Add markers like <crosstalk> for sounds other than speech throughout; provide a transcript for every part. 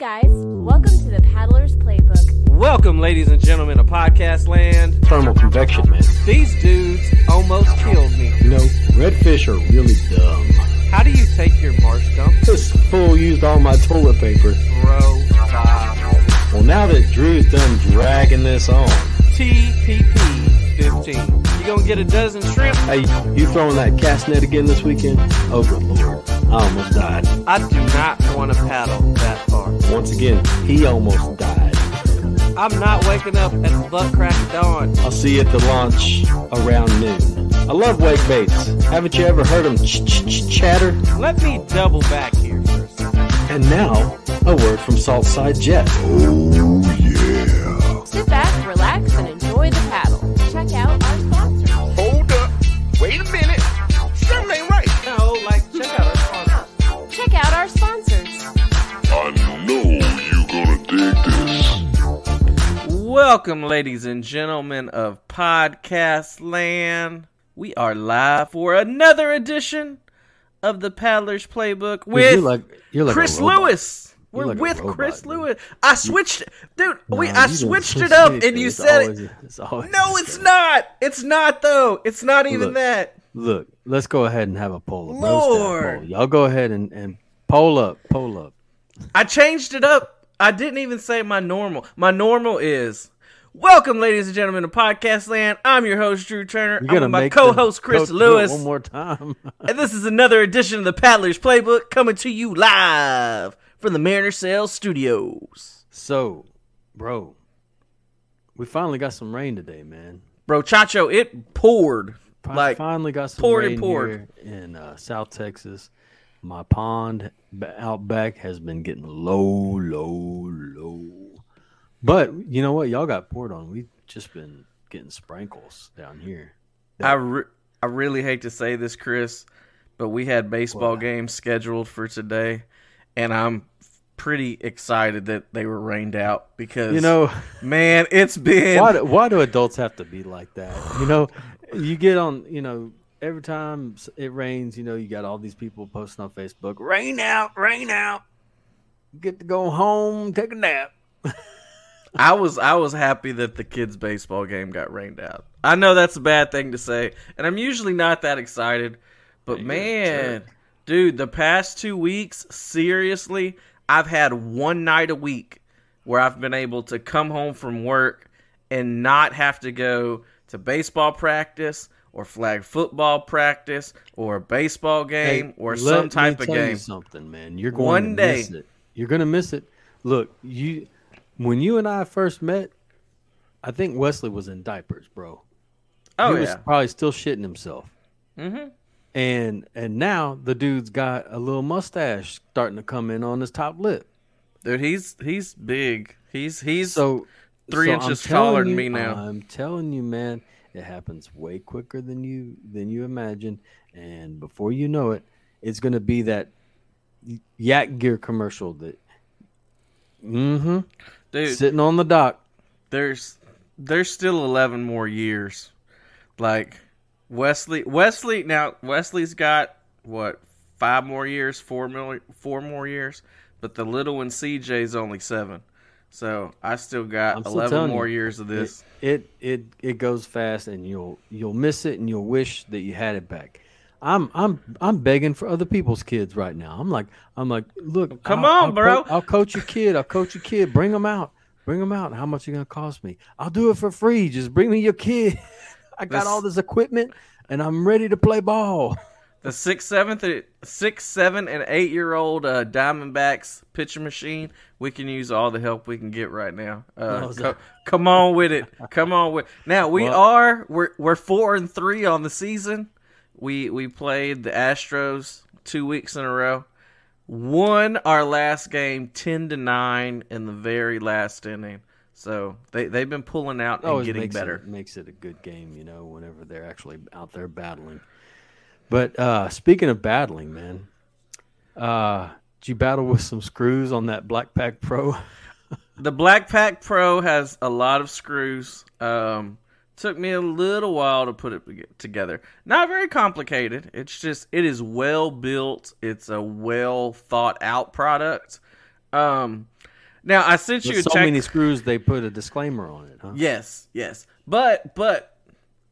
guys, welcome to the Paddler's Playbook. Welcome, ladies and gentlemen, to podcast land. Thermal convection, man. These dudes almost killed me. You know, redfish are really dumb. How do you take your marsh dump? This fool used all my toilet paper. Bro, stop. Well, now that Drew's done dragging this on, TPP 15. You gonna get a dozen shrimp? hey, you throwing that cast net again this weekend? Oh, good lord. I almost died. I do not want to paddle that far. Once again, he almost died. I'm not waking up at the butt crack of dawn. I'll see you at the launch around noon. I love wake baits. Haven't you ever heard them ch ch ch chatter? Let me double back here second. And now, a word from Saltside Jess. Welcome, ladies and gentlemen of Podcast Land. We are live for another edition of the Paddler's Playbook with you're like, you're like Chris. Lewis. We're like with robot, Chris dude. Lewis. I switched, dude. we I switched it up, and you said always- it. it's No, it's not. It's not though. It's not even Look. that. Look, let's go ahead and have a poll. That Lord. poll. Y'all go ahead and, and poll up, poll up. I changed it up. I didn't even say my normal. My normal is welcome, ladies and gentlemen, to Podcast Land. I'm your host, Drew Turner. You're I'm with my co-host, Chris go- do it Lewis. one more time. <laughs> And this is another edition of the Paddler's Playbook coming to you live from the Mariner Sails Studios. so, bro, we finally got some rain today, man. Bro, Chacho, it poured. Like, finally got some poured and rain poured. here in uh, South Texas. My pond out back has been getting low, low, low. But you know what? Y'all got poured on. We've just been getting sprinkles down here. I, re- I really hate to say this, Chris, but we had baseball games scheduled for today, and I'm pretty excited that they were rained out because You know, man, it's been why do, why do adults have to be like that? You know, you get on, you know, every time it rains, you know, you got all these people posting on Facebook, rain out, rain out. Get to go home, take a nap. <laughs> I was I was happy that the kids baseball game got rained out. I know that's a bad thing to say, and I'm usually not that excited, but you're man, dude, the past 2 weeks, seriously, I've had one night a week where I've been able to come home from work and not have to go to baseball practice or flag football practice or a baseball game Hey, or some me type of game. something, man. You're going One to day. miss it. You're going to miss it. Look, you when you and I first met, I think Wesley was in diapers, bro. Oh he was probably still shitting himself. Mm-hmm. And and now the dude's got a little mustache starting to come in on his top lip. Dude, he's he's big. He's he's So three so inches taller than me now. I'm telling you, man, it happens way quicker than you than you imagine, and before you know it, it's gonna be that Yak Gear commercial that, mm-hmm, Dude, sitting on the dock. there's there's still 11 more years. Like Wesley Wesley now Wesley's got what? 5 more years, 4 more 4 more years, but the little one CJ's only 7. So, I still got I'm still 11 telling more you, years of this. It, it it it goes fast, and you'll you'll miss it, and you'll wish that you had it back. I'm I'm I'm begging for other people's kids right now. I'm like I'm like, look, Come I'll- on, I'll bro. co- I'll coach your kid. I'll coach your kid. Bring them out. Bring them out. How much it gonna cost me? I'll do it for free. Just bring me your kid. <laughs> I got all this equipment, and I'm ready to play ball. <laughs> The six, seventh, six, seven, and eight year old uh, Diamondbacks pitching machine. We can use all the help we can get right now. Uh, co- <laughs> come on with it. Come on with. Now we Well- are we're we're four and three on the season. We we played the Astros two weeks in a row. Won our last game ten to nine in the very last inning. So they they've been pulling out and getting makes better. It, makes it a good game, you know, whenever they're actually out there battling. But uh, speaking of battling, man, uh, did you battle with some screws on that Black Pack Pro? <laughs> The Black Pack Pro has a lot of screws. Um, took me a little while to put it together. Not very complicated. It's just it is well built. It's a well thought out product. Um, Now I sent you With so many screws, they put a disclaimer on it, huh? Yes, yes. But but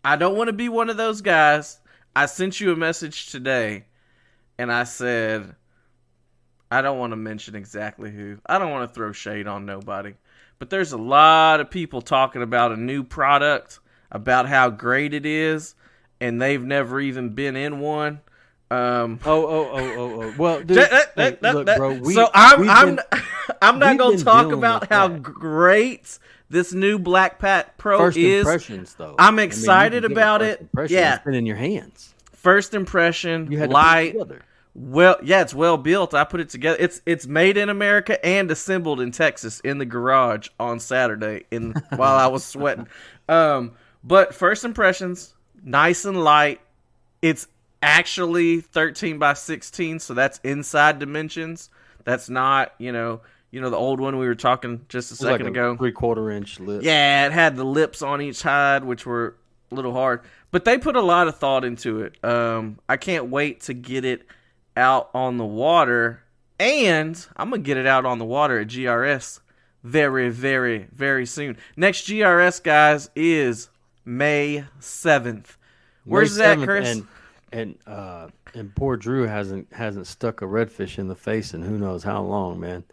I don't want to be one of those guys. I sent you a message today and I said I don't want to mention exactly who. I don't want to throw shade on nobody. But there's a lot of people talking about a new product, about how great it is, and they've never even been in one. Um Oh, oh, oh, oh, oh. Well, <laughs> dude, that- that- hey, that- look, bro. We, so I'm I'm been- <laughs> I'm not gonna talk about how great this new Black Pack Pro first is. impressions, though. I'm I mean, excited about it. Yeah. it's been in your hands. First impression, You had light, put it together. well, yeah, it's well built. I put it together. It's it's made in America and assembled in Texas in the garage on Saturday in while I was sweating. <laughs> Um, but first impressions, nice and light. It's actually 13 by 16, so that's inside dimensions. That's not, you know, you know the old one we were talking just a was like second a ago. three quarter inch lip. Yeah, it had the lips on each side, which were a little hard, but they put a lot of thought into it. Um, I can't wait to get it out on the water, and I'm gonna get it out on the water at GRS very, very, very soon. Next GRS, guys, is May seventh. Where's May that, 7th, Chris? And and uh, and poor Drew hasn't hasn't stuck a redfish in the face in who knows how long, man.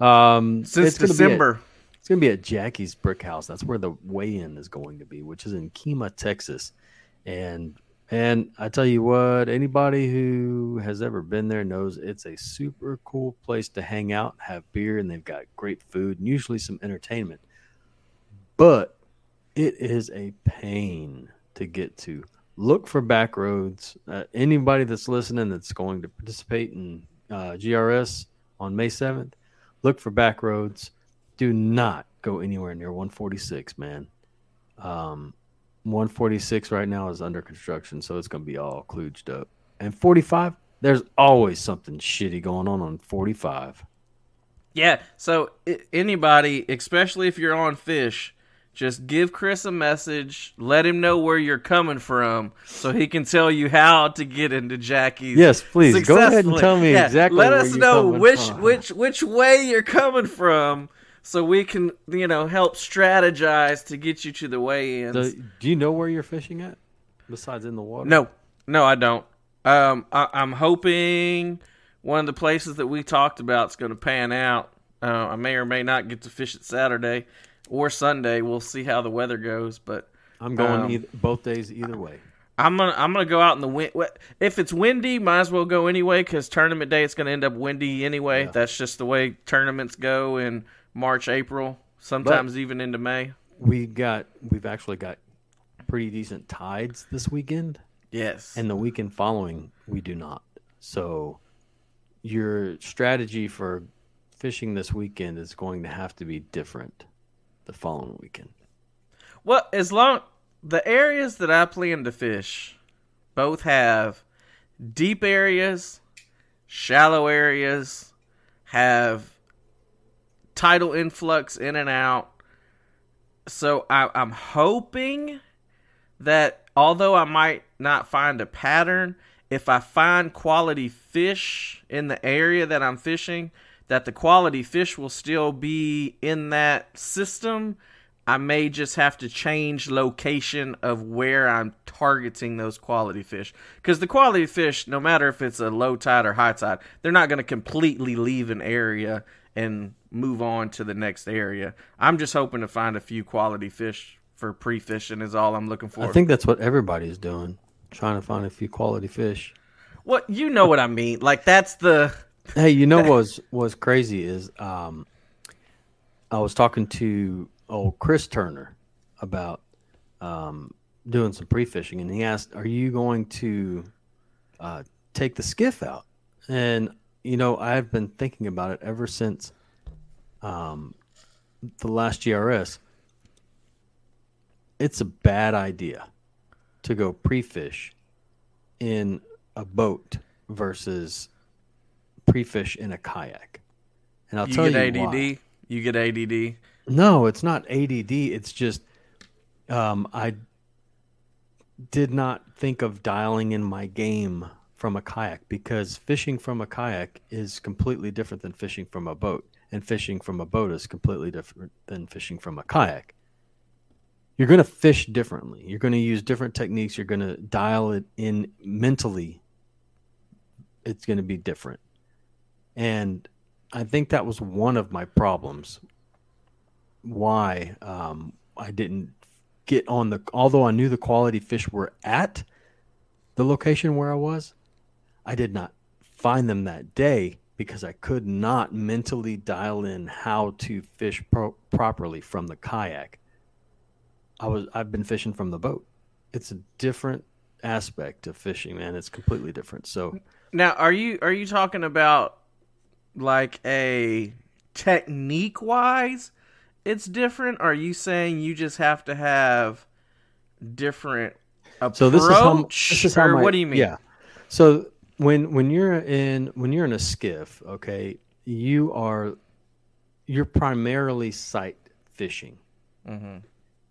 Um, Since be at- December. It's going to be at Jackie's Brick House. That's where the weigh-in is going to be, which is in Kemah, Texas. And and I tell you what, anybody who has ever been there knows it's a super cool place to hang out, have beer, and they've got great food and usually some entertainment. But it is a pain to get to. Look for back roads. Uh, anybody that's listening that's going to participate in uh, GRS on May 7th, look for back roads do not go anywhere near 146, man. Um, 146 right now is under construction, so it's going to be all kludged up. And 45, there's always something shitty going on on 45. Yeah. So anybody, especially if you're on fish, just give Chris a message. Let him know where you're coming from, so he can tell you how to get into Jackie's. Yes, please go ahead and tell me Yeah, exactly. Let where us know which from. which which way you're coming from, so we can you know help strategize to get you to the weigh-ins. Do you know where you're fishing at? Besides in the water? No, no, I don't. Um, I, I'm hoping one of the places that we talked about is going to pan out. Uh, I may or may not get to fish it Saturday or Sunday. We'll see how the weather goes, but I'm going Um, either, both days either way. I'm gonna I'm gonna go out in the wind. If it's windy, might as well go anyway because tournament day it's gonna end up windy anyway. Yeah. That's just the way tournaments go in March, April, sometimes even into May. We got we've actually got pretty decent tides this weekend. Yes, and the weekend following we do not. So your strategy for fishing this weekend is going to have to be different the following weekend. Well, as long the areas that I plan to fish both have deep areas, shallow areas, have tidal influx in and out. So I, I'm hoping that although I might not find a pattern, if I find quality fish in the area that I'm fishing, that the quality fish will still be in that system. I may just have to change location of where I'm targeting those quality fish. Because the quality fish, no matter if it's a low tide or high tide, they're not going to completely leave an area and move on to the next area. I'm just hoping to find a few quality fish for pre fishing, is all I'm looking for. I think that's what everybody's doing, trying to find a few quality fish. Well, you know what I mean. Like, that's the. Hey, you know what was was crazy is um, I was talking to old Chris Turner about um, doing some pre fishing, and he asked, "Are you going to uh, take the skiff out?" And you know, I've been thinking about it ever since um, the last GRS. It's a bad idea to go pre fish in a boat versus pre-fish in a kayak. And I'll tell You tell get you ADD. why. You get ADD. No, it's not ADD. It's just um, I did not think of dialing in my game from a kayak because fishing from a kayak is completely different than fishing from a boat. and fishing from a boat is completely different than fishing from a kayak. You're going to fish differently. You're going to use different techniques. You're going to dial it in mentally. It's going to be different. And I think that was one of my problems. Why um, I didn't get on the, although I knew the quality fish were at the location where I was, I did not find them that day because I could not mentally dial in how to fish pro- properly from the kayak. I was I've been fishing from the boat. It's a different aspect of fishing, man. It's completely different. So Now, are you are you talking about like a technique wise? It's different. Are you saying you just have to have different approach? so this is how this is how my, what do you mean? Yeah. So when when you're in when you're in a skiff, okay, you are you're primarily sight fishing. hmm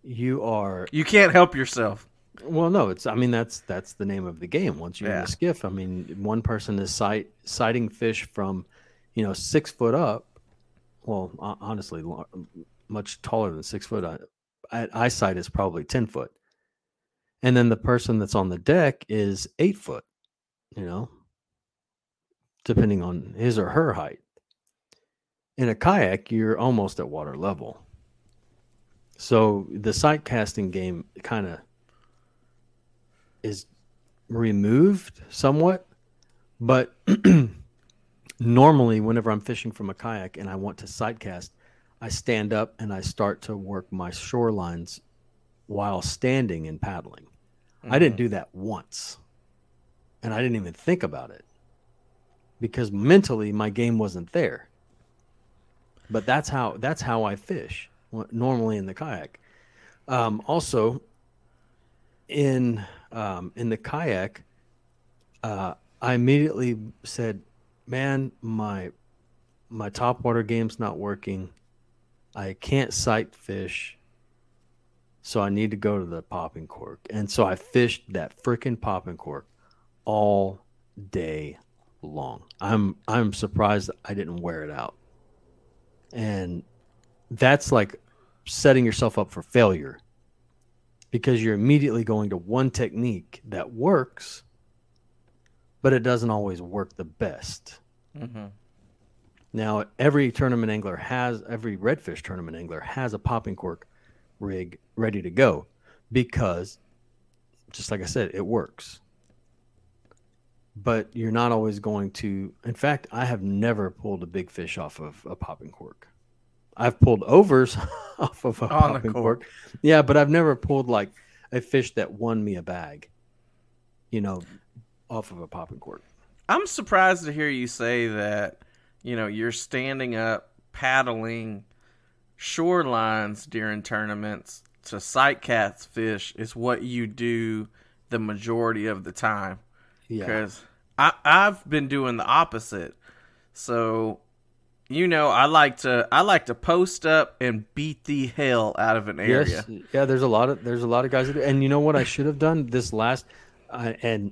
You are You can't help yourself. Well, no, it's. I mean, that's that's the name of the game. Once you're in a skiff, I mean, one person is sight sighting fish from, you know, six foot up. Well, honestly, much taller than six foot. At eyesight is probably ten foot, and then the person that's on the deck is eight foot. You know, depending on his or her height. In a kayak, you're almost at water level. So the sight casting game kind of is removed somewhat, but <clears throat> normally whenever I'm fishing from a kayak and I want to sight cast, I stand up and I start to work my shorelines while standing and paddling. I didn't do that once. And I didn't even think about it because mentally my game wasn't there. But that's how that's how I fish normally in the kayak. Um, also, in um, in the kayak, uh, I immediately said, "Man, my my top water game's not working. I can't sight fish, so I need to go to the popping cork." And so I fished that freaking popping cork all day long. I'm I'm surprised I didn't wear it out, and that's like setting yourself up for failure because you're immediately going to one technique that works, but it doesn't always work the best. hmm Now, every tournament angler has, every redfish tournament angler has a popping cork rig ready to go because, just like I said, it works. But you're not always going to, in fact, I have never pulled a big fish off of a popping cork. I've pulled overs <laughs> off of a On popping cork. cork. Yeah, but I've never pulled like a fish that won me a bag, you know, off of a popping cork. I'm surprised to hear you say that, you know, you're standing up paddling shorelines during tournaments to sight cast fish is what you do the majority of the time. Yeah. Because I I've been doing the opposite. So you know, I like to I like to post up and beat the hell out of an area. Yes, yeah. There's a lot of there's a lot of guys that do. And you know what I should have done this last, uh, and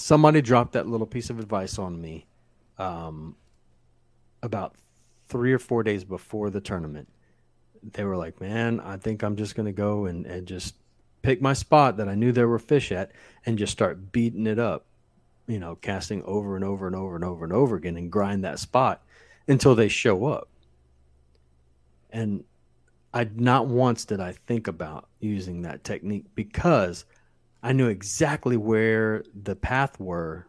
somebody dropped that little piece of advice on me, um, about three or four days before the tournament. They were like, "Man, I think I'm just gonna go and and just pick my spot that I knew there were fish at, and just start beating it up." You know, casting over and over and over and over and over again, and grind that spot until they show up. And I not once did I think about using that technique because I knew exactly where the path were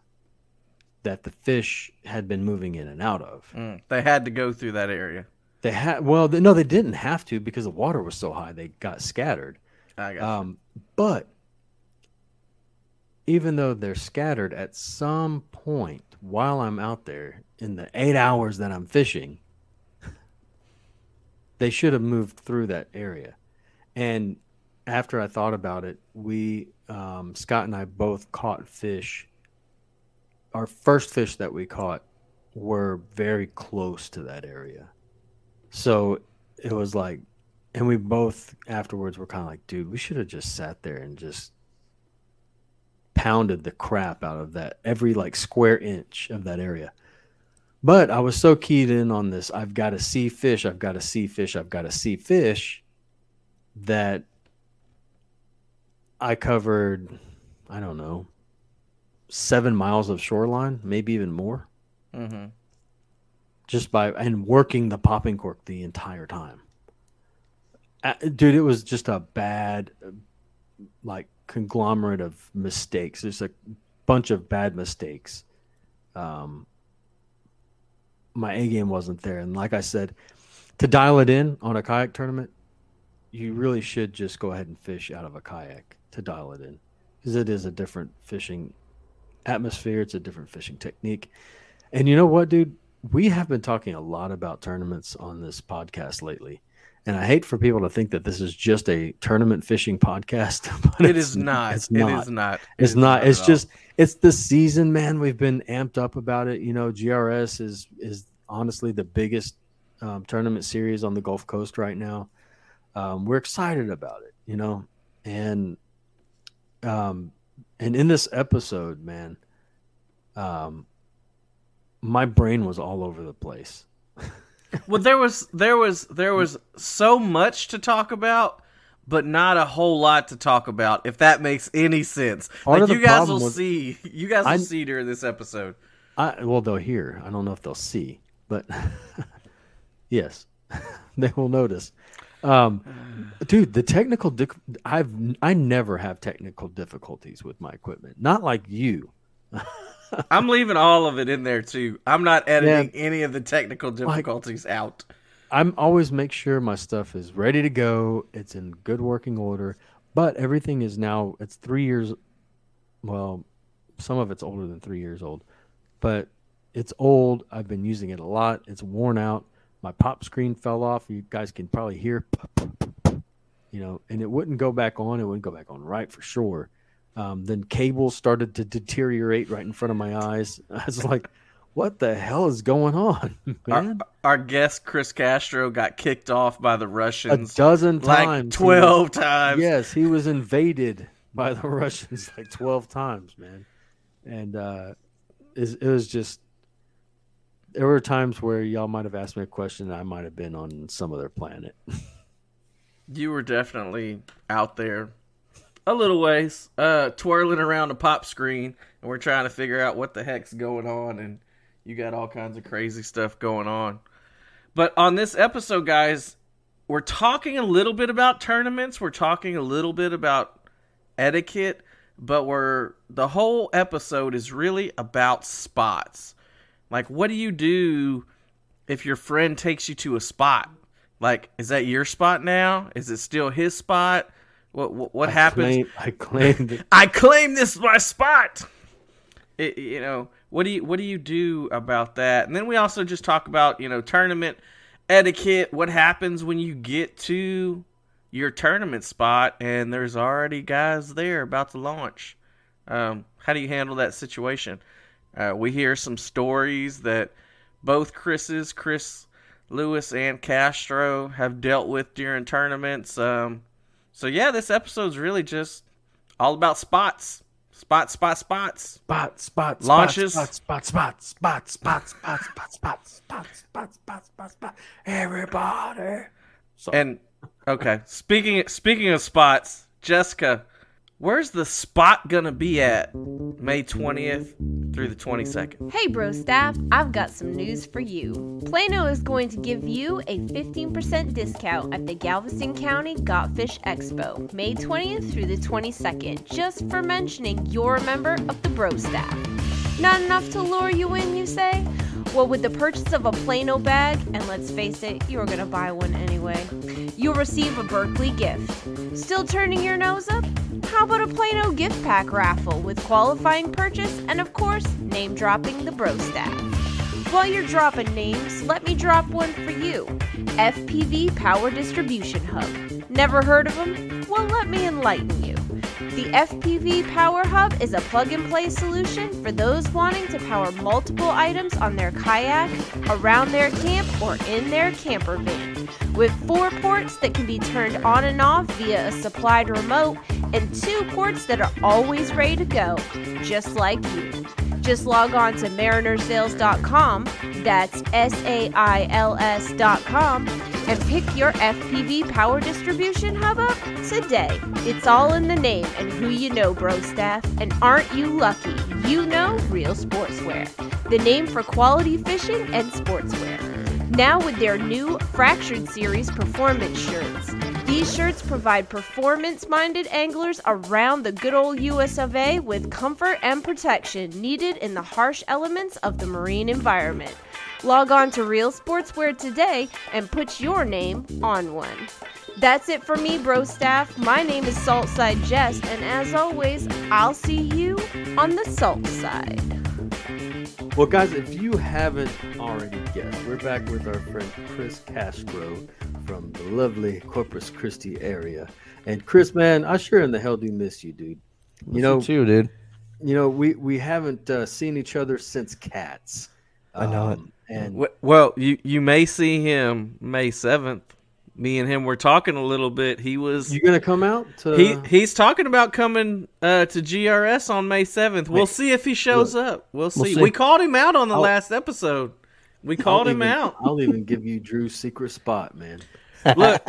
that the fish had been moving in and out of. Mm, they had to go through that area. They had well, they, no, they didn't have to because the water was so high they got scattered. I got Um, but even though they're scattered, at some point while I'm out there in the eight hours that I'm fishing, <laughs> they should have moved through that area. And after I thought about it, we, um, Scott and I both caught fish. Our first fish that we caught were very close to that area. So it was like, and we both afterwards were kind of like, dude, we should have just sat there and just pounded the crap out of that every like square inch of that area. But I was so keyed in on this. I've got to see fish. I've got to see fish. I've got to see fish. That I covered, I don't know, seven miles of shoreline, maybe even more, Mm-hmm. just by and working the popping cork the entire time. Uh, dude, it was just a bad, like conglomerate of mistakes. There's a bunch of bad mistakes. Um, my A game wasn't there, and like I said, to dial it in on a kayak tournament, you really should just go ahead and fish out of a kayak to dial it in, because it is a different fishing atmosphere. It's a different fishing technique, and you know what, dude? We have been talking a lot about tournaments on this podcast lately. And I hate for people to think that this is just a tournament fishing podcast. <laughs> But it's- not. It's not. is not. It It's is not. It's at all. just. It's the season, man. We've been amped up about it. You know, GRS is is honestly the biggest um, tournament series on the Gulf Coast right now. Um, we're excited about it. You know, and um, and in this episode, man, um, my brain was all over the place. <laughs> Well, there was there was there was so much to talk about, but not a whole lot to talk about. If that makes any sense, Part like you guys will was- see, you guys will I- see during this episode. I well, they'll hear. I don't know if they'll see, but <laughs> yes, <laughs> they will notice. Um, dude, the technical I've I never have technical difficulties with my equipment. Not like you. <laughs> I'm leaving all of it in there too. I'm not editing any of the technical difficulties out. I'm always make sure my stuff is ready to go. It's in good working order. But everything is now. It's three years. Well, some of it's older than three years old, but it's old. I've been using it a lot. It's worn out. My pop screen fell off. You guys can probably hear, you know, and it wouldn't go back on. It wouldn't go back on right for sure. Um, then cable started to deteriorate right in front of my eyes. <laughs> I was like, "What the hell is going on, <laughs> Our, man?" our guest Chris Castro got kicked off by the Russians A dozen like times. twelve was- times. Yes, he was invaded <laughs> by the Russians like twelve times, man. And uh, it, it was just there were times where y'all might have asked me a question, and I might have been on some other planet. <laughs> You were definitely out there a little ways, uh, twirling around a pop screen, and we're trying to figure out what the heck's going on, and you got all kinds of crazy stuff going on. But on this episode, guys, we're talking a little bit about tournaments. We're talking a little bit about etiquette, but we're the whole episode is really about spots. Like, what do you do if your friend takes you to a spot? Like, is that your spot now? Is it still his spot? What what, what I happens? claim- I claimed it. <laughs> I claim this my spot. It, you know, what do you what do you do about that? And then we also just talk about you know tournament etiquette. What happens when you get to your tournament spot and there's already guys there about to launch? Um, how do you handle that situation? Uh, we hear some stories that both Chris's, Chris Lewis and Castro, have dealt with during tournaments. Um, so yeah, this episode's really just all about spots, spot, spot, spots. Spot, spot, Launches. spot, spot, spot, spot, spot, spot, spot, spot, spot, spot, spot, spot, spot. Everybody. And okay, speaking speaking of spots, Jessica, where's the spot gonna be at May twentieth through the twenty second? Hey, bro staff, I've got some news for you. Plano is going to give you a 15% discount at the Galveston County Gotfish Expo, May 20th through the 22nd, just for mentioning you're a member of the bro staff. Not enough to lure you in, you say? Well, with the purchase of a Plano bag, and let's face it, you're gonna buy one anyway, you'll receive a Berkley gift. Still turning your nose up? How about a Plano gift pack raffle with qualifying purchase and, of course, name dropping the bro staff? While you're dropping names, let me drop one for you FPV Power Distribution Hub. Never heard of them? Well, let me enlighten you. The FPV Power Hub is a plug and play solution for those wanting to power multiple items on their kayak, around their camp, or in their camper van. With four ports that can be turned on and off via a supplied remote, and two ports that are always ready to go, just like you. Just log on to marinersails.com, That's S A I L S dot com and pick your FPV power distribution hub up today. It's all in the name and who you know, bro staff. And aren't you lucky? You know Real Sportswear, the name for quality fishing and sportswear. Now with their new Fractured Series performance shirts. These shirts provide performance minded anglers around the good old US of A with comfort and protection needed in the harsh elements of the marine environment. Log on to Real Sportswear today and put your name on one. That's it for me, bro staff. My name is Saltside Jess, and as always, I'll see you on the salt side. Well, guys, if you haven't already guessed, we're back with our friend Chris Castro from the lovely Corpus Christi area. And Chris, man, I sure in the hell do miss you, dude. You know, too, dude. you know, we we haven't uh, seen each other since Cats. I know it. Um, And Well, you you may see him May seventh. Me and him were talking a little bit. He was you gonna come out to? he he's talking about coming uh, to GRS on May seventh. We'll see if he shows up. We'll see. see. We called him out on the I'll- last episode. We I'll called him even- out. I'll even give you Drew's secret spot, man. <laughs> Look,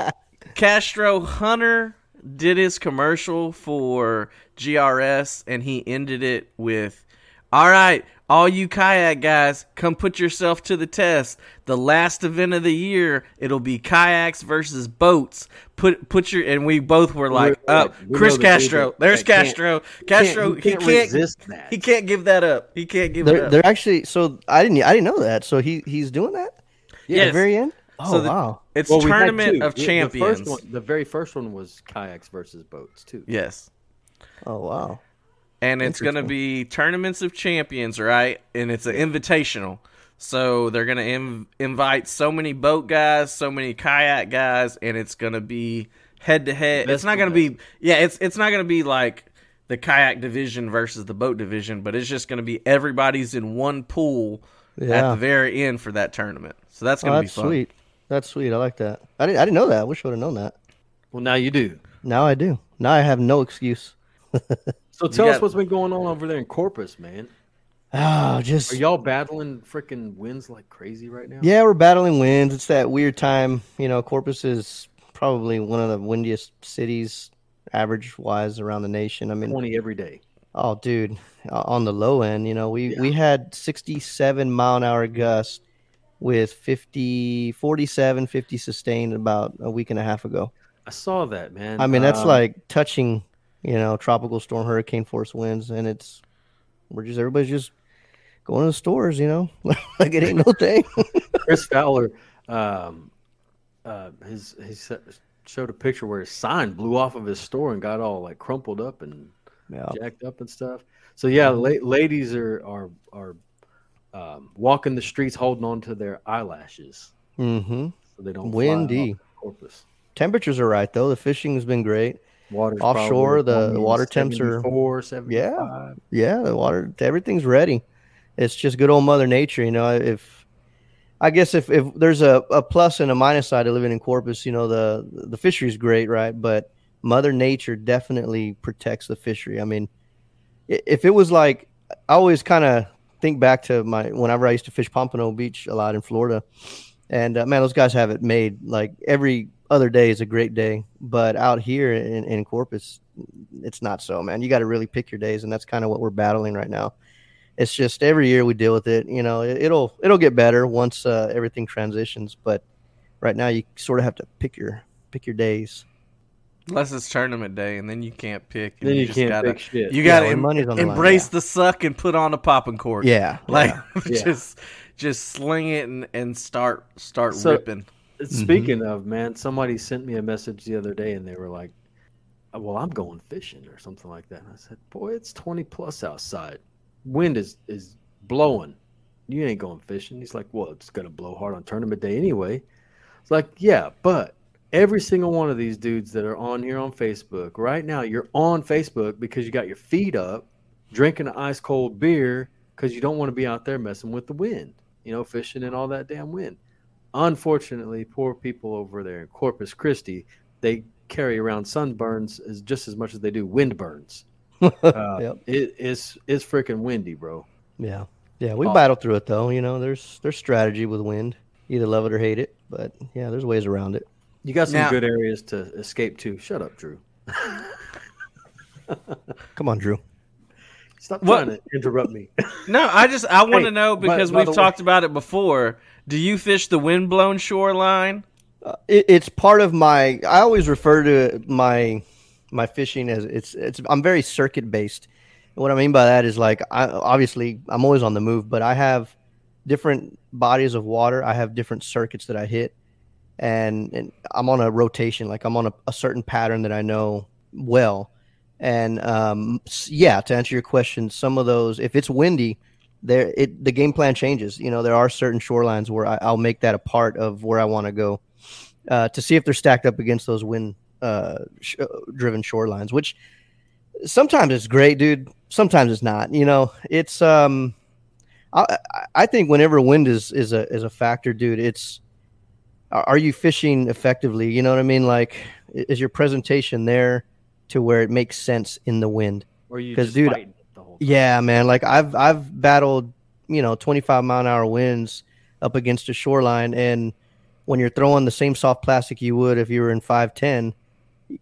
Castro Hunter did his commercial for GRS and he ended it with All right, all you kayak guys, come put yourself to the test. The last event of the year, it'll be kayaks versus boats. Put put your and we both were like, Wait, uh, wait, "Oh, we Chris know the Castro. There's that can't- Castro. Castro, can't- he he can't can't resist that. He can't give that up. He can't give They're, up. they're actually so I didn't I didn't know that. So he he's doing that at Yes. the very end. Oh So the- wow! It's Well, tournament two. of The- the champions. first one- The, very first one was kayaks versus boats too. yes. Oh wow! And it's going to be tournaments of champions, right? And it's an invitational. So they're going to Im- invite so many boat guys, so many kayak guys, and it's going to be head to head. It's not going to be yeah, it's it's not going to be like the kayak division versus the boat division, but it's just going to be everybody's in one pool at the very end for that tournament. So that's Oh, going to be fun. sweet. That's sweet. I like that. I didn't I didn't know that. I wish I would have known that. Well, now you do. Now I do. Now I have no excuse. <laughs> So tell us what's been going on over there in Corpus, man. <sighs> Ah, just Are y'all battling freaking winds like crazy right now? yeah, we're battling winds. It's that weird time. You know, Corpus is probably one of the windiest cities, average wise, around the nation. I mean, twenty every day. Oh, dude, on the low end, you know, we we had 67 mile an hour gusts with 50, 47, 50 sustained about a week and a half ago. I saw that, man. I mean, that's Um, like touching, you know, tropical storm, hurricane force winds, and it's we're just everybody's just going to the stores, you know, <laughs> like it ain't no thing. <laughs> Chris Fowler. Um, uh, his he showed a picture where his sign blew off of his store and got all like crumpled up and yeah, jacked up and stuff. So yeah, la- ladies are are are um, walking the streets holding on to their eyelashes mm-hmm. so they don't Windy. Corpus. Temperatures are right though. The fishing has been great. Water's Offshore, the- the water temps are- 74, 75. Yeah, yeah. the water, everything's ready. It's just good old Mother Nature, you know. If I guess if, if there's a, a plus and a minus side of living in Corpus, you know, the the fishery's great, right? But Mother Nature definitely protects the fishery. I mean, if it was like, I always kind of think back to my whenever I used to fish Pompano Beach a lot in Florida, and uh, man, those guys have it made. Like every other day is a great day, but out here in, in Corpus, it's not so, man. You got to really pick your days, and that's kind of what we're battling right now. It's just every year we deal with it. You know, it, will it'll get better once uh, everything transitions, but right now you sort of have to pick your pick your days. Unless it's tournament day, and then you can't pick. and Then you just can't gotta, pick shit. You got to when money's on the line, embrace yeah. the suck and put on a popping cork. Yeah, like Yeah. <laughs> just just sling it and, and start start So- ripping. Mm-hmm. Speaking of man, somebody sent me a message the other day and they were like, uh, "Well, I'm going fishing or something like that." And I said, "Boy, it's 20 plus outside. Wind is is blowing. You ain't going fishing." He's like, "Well, it's gonna blow hard on tournament day anyway." It's like, "Yeah, but every single one of these dudes that are on here on Facebook right now, you're on Facebook because you got your feet up, drinking an ice cold beer because you don't want to be out there messing with the wind, you know, fishing and all that damn wind." Unfortunately, poor people over there in Corpus Christi, they carry around sunburns as just as much as they do wind burns. <laughs> Uh, Yep. it, it's it's freaking windy, bro. yeah. Yeah, we Oh. battle through it though. You know, there's there's strategy with wind. Either love it or hate it, but yeah, there's ways around it. You got some Now- good areas to escape to. Shut up, Drew. <laughs> Come on, Drew. Stop What- trying to interrupt me. No, I just I want Hey, to know because by we've the way- talked about it before. Do you fish the windblown shoreline? Uh, it, it's part of my. I always refer to my my fishing as it's it's. I'm very circuit based. What I mean by that is like I obviously I'm always on the move, but I have different bodies of water. I have different circuits that I hit, and, and I'm on a rotation. Like I'm on a, a certain pattern that I know well. And um, yeah, to answer your question, some of those, if it's windy, there it the game plan changes. You know, there are certain shorelines where I, I'll make that a part of where I want to go uh, to see if they're stacked up against those wind uh, sh- uh, driven shorelines, which sometimes it's great, dude. Sometimes it's not. You know, it's um, I I- think whenever wind is is a is a factor, dude, it's are you fishing effectively? You know what I mean? Like, is your presentation there to where it makes sense in the wind? Or you 'Cause, just dude, fighting Yeah, man. Like I've I've battled, you know, 25 mile an hour winds up against a shoreline, and when you're throwing the same soft plastic you would if you were in 510,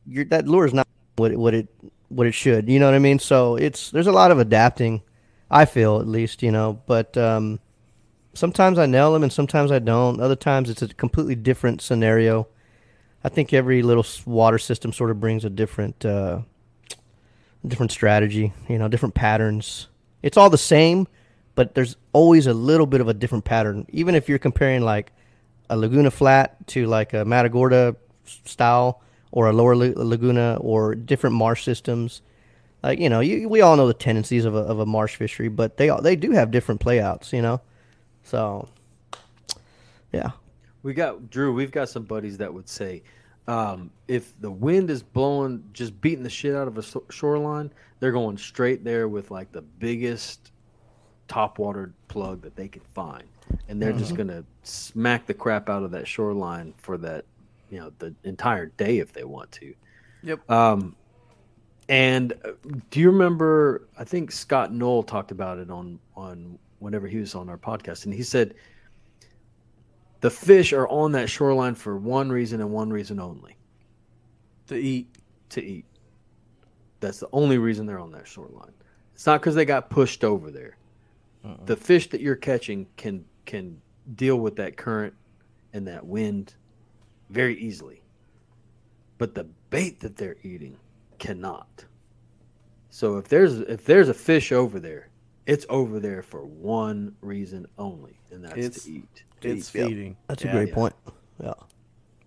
you're, that lure is not what it, what it what it should. You know what I mean? So it's there's a lot of adapting. I feel at least, you know, but um, sometimes I nail them and sometimes I don't. Other times it's a completely different scenario. I think every little water system sort of brings a different uh, different strategy, you know, different patterns. It's all the same, but there's always a little bit of a different pattern. Even if you're comparing like a Laguna flat to like a Matagorda style or a lower La- Laguna or different marsh systems. Like, you know, you, we all know the tendencies of a, of a marsh fishery, but they all, they do have different playouts, you know? So, yeah. We got Drew. We've got some buddies that would say, um, if the wind is blowing, just beating the shit out of a so- shoreline, they're going straight there with like the biggest top water plug that they can find, and they're just gonna smack the crap out of that shoreline for that, you know, the entire day if they want to. Yep. Um, and uh, do you remember? I think Scott Knoll talked about it on on whenever he was on our podcast, and he said the fish are on that shoreline for one reason and one reason only To eat. to eat. That's the only reason they're on that shoreline. It's not because they got pushed over there. Uh-uh. The fish that you're catching can can deal with that current and that wind very easily. But the bait that they're eating cannot. So if there's if there's a fish over there, it's over there for one reason only, and that's It's- to eat. It's Yep. feeding. That's Yeah. a great yeah. point. Yeah.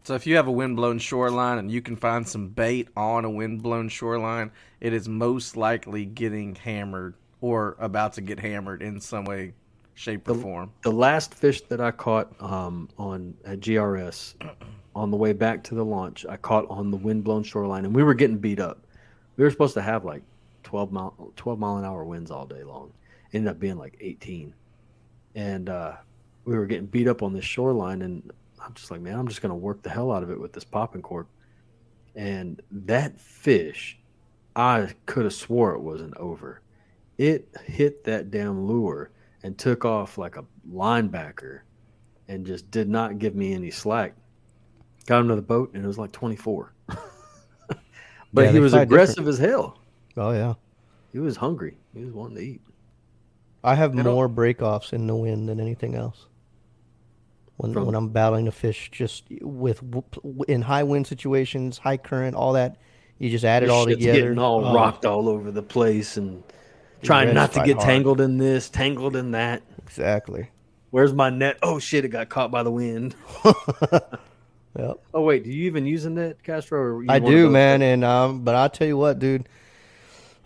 So if you have a windblown shoreline and you can find some bait on a windblown shoreline, it is most likely getting hammered or about to get hammered in some way, shape, or form. the last fish that I caught um, on at GRS <clears throat> on the way back to the launch, I caught on the windblown shoreline, and we were getting beat up. We were supposed to have like 12 mile 12 mile an hour winds all day long. Ended up being like 18, and uh, we were getting beat up on this shoreline, and I'm just like, man, I'm just gonna work the hell out of it with this popping cork. And that fish, I could have swore it wasn't over. It hit that damn lure and took off like a linebacker and just did not give me any slack. Got him to the boat and it was like 24. <laughs> but Yeah, he was aggressive as hell. Oh, yeah. He was hungry. He was wanting to eat. I have more breakoffs in the wind than anything else. When, From- when I'm battling a fish, just with in high wind situations, high current, all that, you just add it all together. Getting all Oh, rocked all over the place and trying not to get hard. tangled in this, tangled in that. Exactly. Where's my net? Oh shit! It got caught by the wind. <laughs> Yep. Oh wait, do you even use a net, Castro? Or you I do, man, and um, but I tell you what, dude,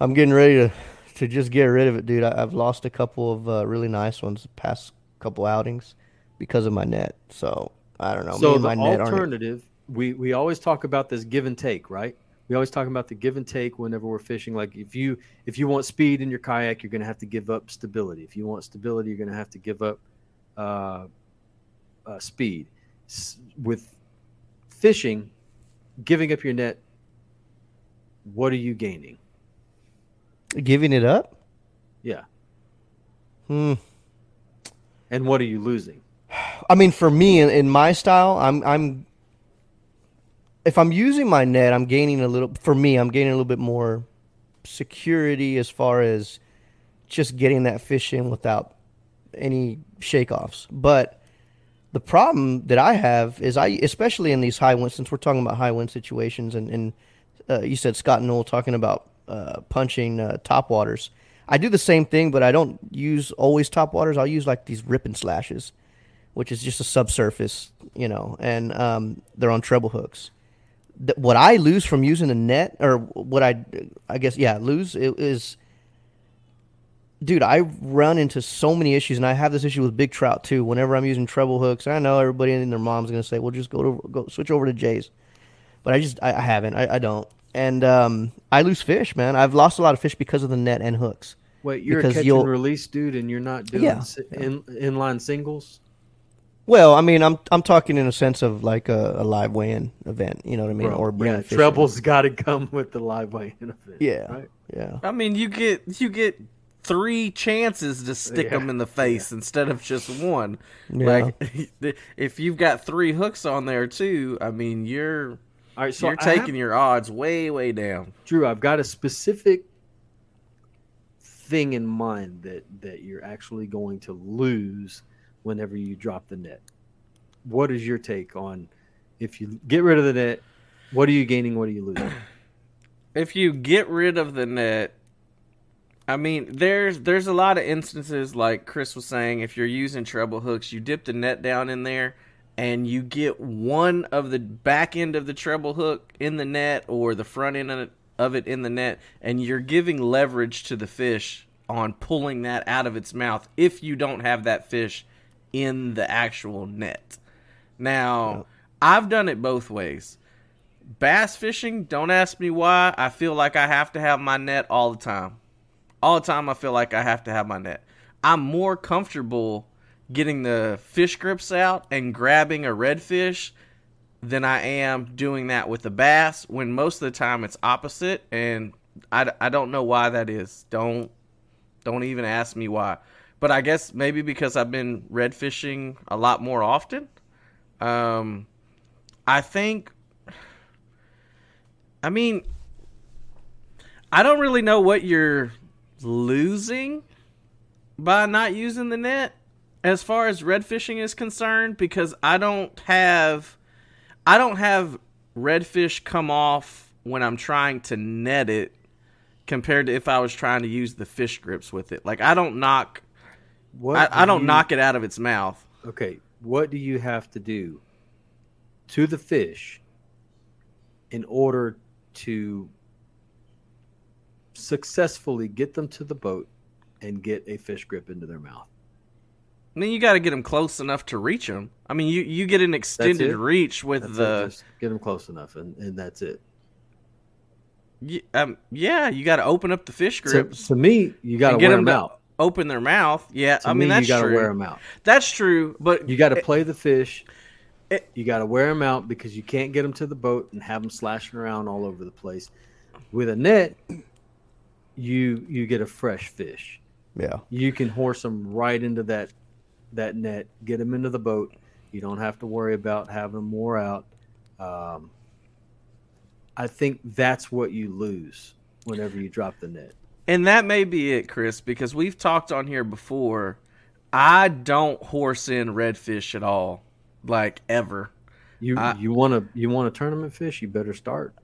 I'm getting ready to to just get rid of it, dude. I, I've lost a couple of uh, really nice ones the past couple outings because of my net. So I don't know. Me So the my net aren't. alternative, we we always talk about this give and take, right? We always talk about the give and take whenever we're fishing. Like if you if you want speed in your kayak, you're going to have to give up stability. If you want stability, you're going to have to give up uh, uh, speed. S- with fishing, giving up your net, what are you gaining? Giving it up? Yeah, Hmm. And what are you losing? I mean, for me in, in my style, I'm I'm if I'm using my net, I'm gaining a little. For me, I'm gaining a little bit more security as far as just getting that fish in without any shakeoffs. But the problem that I have is I, especially in these high winds, since we're talking about high wind situations, and, and uh, you said Scott Noel talking about uh, punching uh, top waters. I do the same thing, but I don't use always top waters. I'll use like these rip and slashes, which is just a subsurface, you know, and um, they're on treble hooks. What I lose from using a net, or what I, I guess, yeah, lose is, dude, I run into so many issues, and I have this issue with big trout too. Whenever I'm using treble hooks, I know everybody and their mom's gonna say, "Well, just go to go switch over to J's," but I just I, I haven't, I, I don't, and um, I lose fish, man. I've lost a lot of fish because of the net and hooks. Wait, you're Because a catch you'll- and release dude, and you're not doing Yeah, si- in, inline singles. Well, I mean, I'm I'm talking in a sense of like a, a live weigh-in event, you know what I mean, Bro, or yeah, bringing fish in. trebles got to come with the live weight in event. Yeah, right? yeah. I mean, you get you get three chances to stick Yeah, them in the face instead of just one. Yeah. Like <laughs> if you've got three hooks on there too, I mean, you're All right, so you're taking have- your odds way way down. Drew, I've got a specific thing in mind that that you're actually going to lose whenever you drop the net. What is your take on if you get rid of the net? What are you gaining? What are you losing? <clears throat> if you get rid of the net i mean there's there's a lot of instances like chris was saying if you're using treble hooks you dip the net down in there and you get one of the back end of the treble hook in the net or the front end of it, in the net and you're giving leverage to the fish on pulling that out of its mouth if you don't have that fish in the actual net now i've done it both ways bass fishing, don't ask me why. I feel like I have to have my net all the time. All the time, I feel like I have to have my net. I'm more comfortable getting the fish grips out and grabbing a redfish than I am doing that with a bass when most of the time it's opposite. And I, I don't know why that is. Don't don't even ask me why. But I guess maybe because I've been red fishing a lot more often. Um, I think I mean, I don't really know what you're losing by not using the net as far as red fishing is concerned because I don't have I don't have redfish come off when I'm trying to net it compared to if I was trying to use the fish grips with it. Like I don't knock What I, I do don't you- knock it out of its mouth. Okay, what do you have to do to the fish in order to successfully get them to the boat and get a fish grip into their mouth? I mean, you got to get them close enough to reach them. I mean, you you get an extended reach with That's it, the just get them close enough, and, and that's it. y- um yeah, you got to open up the fish To, grips. to me, you got to get wear them them out. open their mouth. Yeah, To I mean me, that's you got to true. wear them out. That's true, but You got to play the fish. it- you got to wear them out because you can't get them to the boat and have them slashing around all over the place. With a net, you you get a fresh fish. Yeah. You can horse them right into that that net, get them into the boat. You don't have to worry about having them wore out. Um, I think that's what you lose whenever you drop the net. And that may be it, Chris, because we've talked on here before. I don't horse in redfish at all, like ever. You I- you want to you want a tournament fish, you better start. <laughs>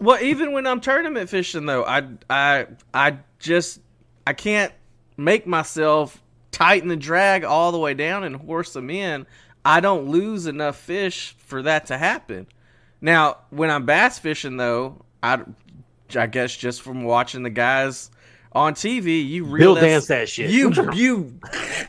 Well, even when I'm tournament fishing, though, I I I just I can't make myself tighten the drag all the way down and horse them in. I don't lose enough fish for that to happen. Now, when I'm bass fishing, though, I I guess just from watching the guys on TV, you reel Bill Dance that shit. You <laughs> you,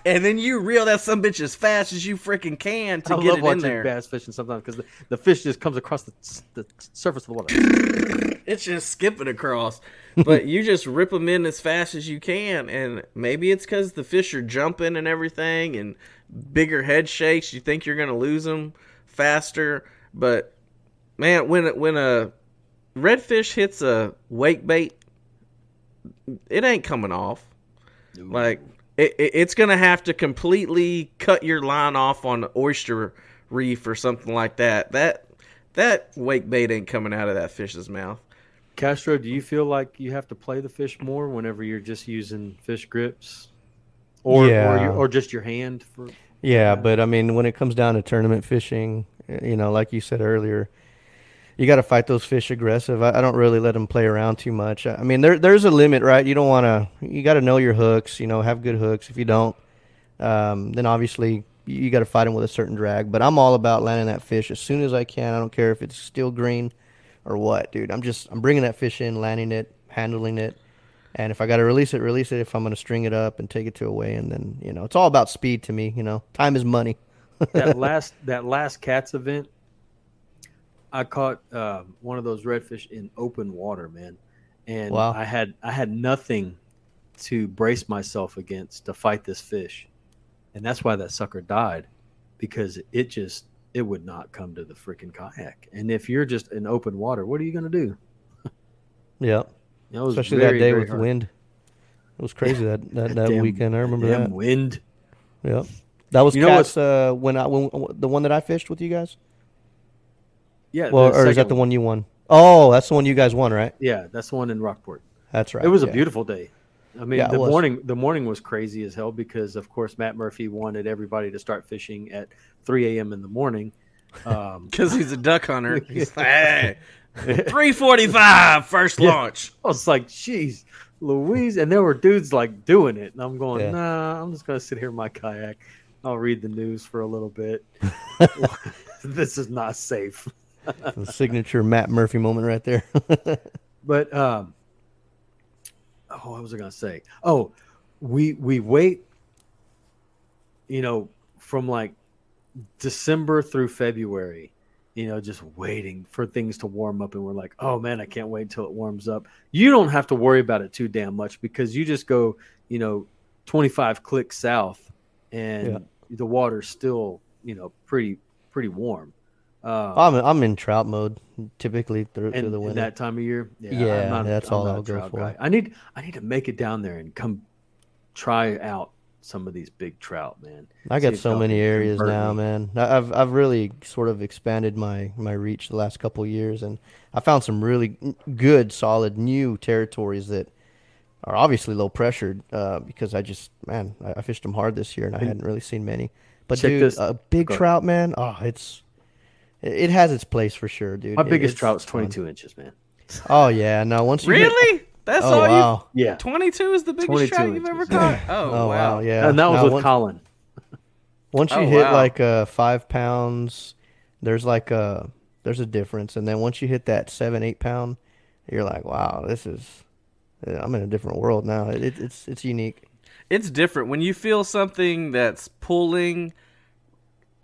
and then you reel that some bitch as fast as you freaking can to I get love it in there. bass fishing sometimes because the, the fish just comes across the, the surface of the water. <laughs> <laughs> it's just skipping across. But <laughs> you just rip them in as fast as you can, and maybe it's because the fish are jumping and everything, and bigger head shakes. You think you're gonna lose them faster, but man, when when a redfish hits a wake bait, it ain't coming off. Like it, it, it's going to have to completely cut your line off on the oyster reef or something like that. That that wake bait ain't coming out of that fish's mouth. Castro, do you feel like you have to play the fish more whenever you're just using fish grips, or Yeah. or, or just your hand for? Yeah, but I mean, when it comes down to tournament fishing, you know, like you said earlier, you got to fight those fish aggressive. I, I don't really let them play around too much. I mean, there there's a limit, right? You don't want to. You got to know your hooks. You know, have good hooks. If you don't, um, then obviously you, you got to fight them with a certain drag. But I'm all about landing that fish as soon as I can. I don't care if it's still green or what, dude. I'm just I'm bringing that fish in, landing it, handling it. And if I got to release it, release it. If I'm going to string it up and take it to a weigh, and then you know, it's all about speed to me. You know, time is money. <laughs> that last that last cats event, I caught uh, one of those redfish in open water, man, and Wow. I had I had nothing to brace myself against to fight this fish, and that's why that sucker died, because it just it would not come to the freaking kayak. And if you're just in open water, what are you gonna do? Yeah. Know, was especially very, that day with hard. wind. It was crazy that that, that Damn- weekend. I remember damn that. wind. Yeah, that was You know cats. Uh, when I when the one that I fished with you guys. Yeah, Well, or is that the one you won? Oh, that's the one you guys won, right? Yeah, that's the one in Rockport. That's right. It was a beautiful day. I mean, Yeah, the morning the morning was crazy as hell because, of course, Matt Murphy wanted everybody to start fishing at 3 a.m. in the morning. <laughs> Um, Because he's a duck hunter. <laughs> He's like, hey, 345 first Yeah. launch. I was like, "Jeez, Louise!" And there were dudes like doing it, and I'm going, Yeah. "Nah, I'm just gonna sit here in my kayak. I'll read the news for a little bit. <laughs> this is not safe." The signature Matt Murphy moment right there. But um, oh, what was I gonna say? Oh, we we wait. You know, from like December through February, you know, just waiting for things to warm up, and we're like, oh man, I can't wait until it warms up. You don't have to worry about it too damn much because you just go, you know, twenty five clicks south, and Yeah. the water's still, you know, pretty pretty warm. Uh, I'm I'm in trout mode typically through, through the winter. that time of year. Yeah, that's all not I'll go for. guy. I need I need to make it down there and come try out some of these big trout, man. I got so many areas now, me. man. I've I've really sort of expanded my my reach the last couple of years, and I found some really good, solid new territories that are obviously low pressured uh, because I just man I, I fished them hard this year, and I hadn't really seen many. But Check dude, this- a big trout, man. Oh, it's it has its place for sure, dude. My biggest it's trout's fun. 22 inches, man. Oh yeah, no. Once you hit- Really? That's oh all wow. you. Yeah. 22 is the biggest 22 trout you've ever caught? Oh, Oh wow, yeah. and that was Now, with once- Colin. Once you Oh, hit wow. like, like uh, five pounds, there's like a there's a difference, and then once you hit that seven eight pound, you're like, wow, this is I'm in a different world now. It, it, it's it's unique. It's different when you feel something that's pulling.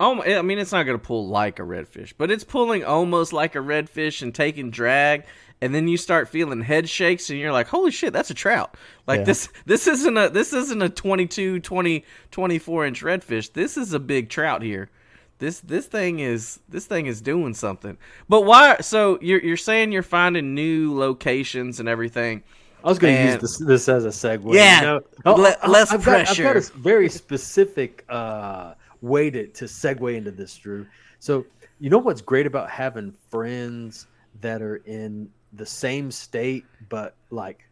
Oh, I mean, it's not going to pull like a redfish, but it's pulling almost like a redfish and taking drag, and then you start feeling head shakes, and you're like, "Holy shit, that's a trout!" Like Yeah. this, this isn't a this isn't a 22, 20, 24 inch redfish. This is a big trout here. This this thing is this thing is doing something. But why? So you're you're saying you're finding new locations and everything. I was going to use this, this as a segue. Yeah, you know? Oh, less I've got, I've got a very specific uh, way to, to segue into this, Drew. So, you know what's great about having friends that are in the same state, but like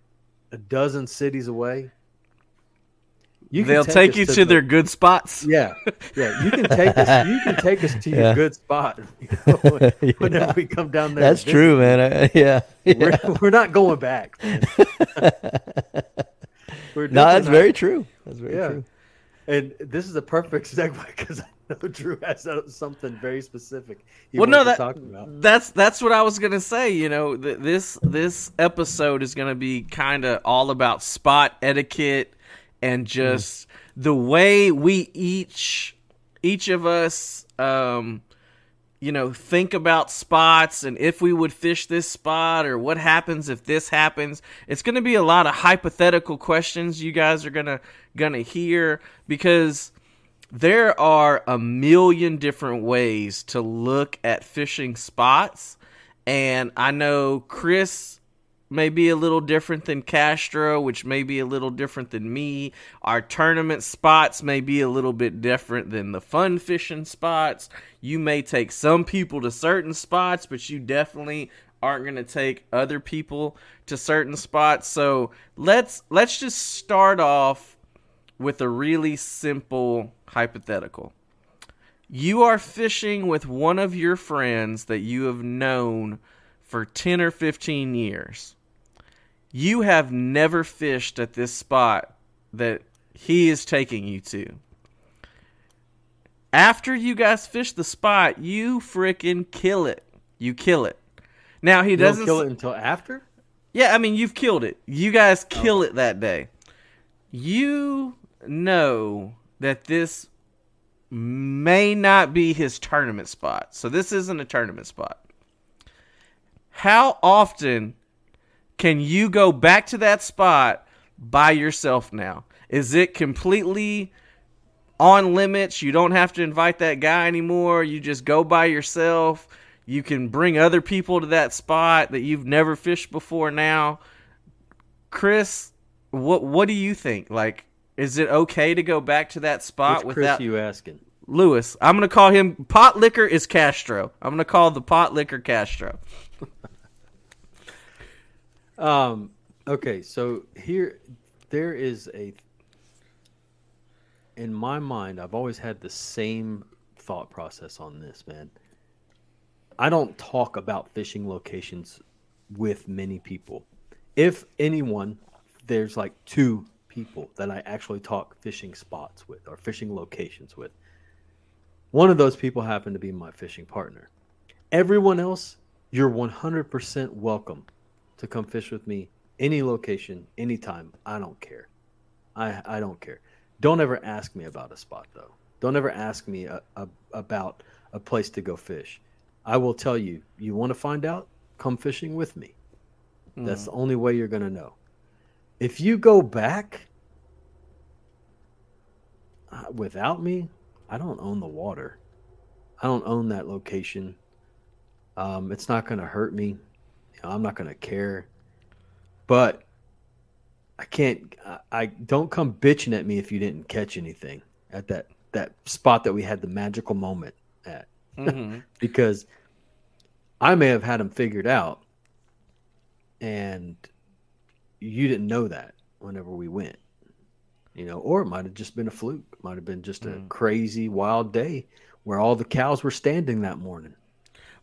a dozen cities away? You can They'll take, us you to, the- their good spots. <laughs> Yeah, yeah. You can take us. You can take us to your good spot. <laughs> You know, <laughs> whenever Yeah. we come down there, That's true, man. I, yeah, yeah. We're, we're not going back. We're No, that's not- very true. That's very Yeah. true. And this is a perfect <laughs> segue because I know Drew has uh, something very specific. He well, no, wants to that talk about. that's that's what I was gonna say. You know, th- this this episode is gonna be kind of all about spot etiquette and just the way we each each of us, um, you know, think about spots and if we would fish this spot or what happens if this happens. It's gonna be a lot of hypothetical questions you guys are gonna gonna hear because there are a million different ways to look at fishing spots and i know chris may be a little different than Castro, which may be a little different than me. Our tournament spots may be a little bit different than the fun fishing spots. You may take some people to certain spots, but you definitely aren't going to take other people to certain spots. So, let's let's just start off with a really simple hypothetical. You are fishing with one of your friends that you have known for 10 or 15 years. You have never fished at this spot that he is taking you to. After you guys fish the spot, you freaking kill it. You kill it. Now he You doesn't kill it until after. yeah, I mean, you've killed it. You guys oh. kill it that day. You know that this may not be his tournament spot. So this isn't a tournament spot. How often can you go back to that spot by yourself now? Is it completely on limits? You don't have to invite that guy anymore. You just go by yourself. You can bring other people to that spot that you've never fished before now. Chris, what what do you think? Like is it okay to go back to that spot Which Chris without you asking? Lewis? I'm going to call him Pot Liquor is Castro. I'm going to call the Pot Liquor Castro. <laughs> Um. Okay. So here, there is a. In my mind, I've always had the same thought process on this, man. I don't talk about fishing locations with many people. If anyone, there's like two people that I actually talk fishing spots with or fishing locations with. One of those people happen to be my fishing partner. Everyone else, you're 100% welcome to come fish with me any location, anytime. I don't care. I I don't care. Don't ever ask me about a spot though. Don't ever ask me a, a, about a place to go fish. I will tell you. You want to find out? Come fishing with me. That's the only way you're gonna know. If you go back uh, without me, I don't own the water. I don't own that location. Um, it's not gonna hurt me. You know, I'm not gonna care. But I can't. I, I don't come bitching at me if you didn't catch anything at that that spot that we had the magical moment at Mhm. <laughs> because I may have had them figured out, and you didn't know that whenever we went, you know, or it might have just been a fluke, might have been just a Mm. crazy wild day where all the cows were standing that morning.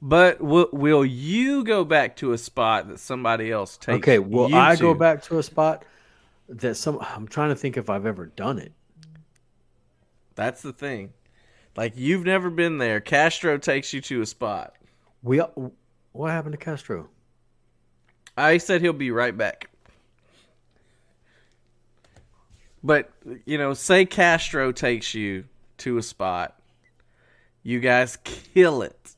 But will, will you go back to a spot that somebody else takes? Okay, will I go back to a spot that some? I'm trying to think if I've ever done it. That's the thing. Like you've never been there. Castro takes you to a spot. We what happened to Castro? Uh, I said he'll be right back. But you know, say Castro takes you to a spot. You guys kill it.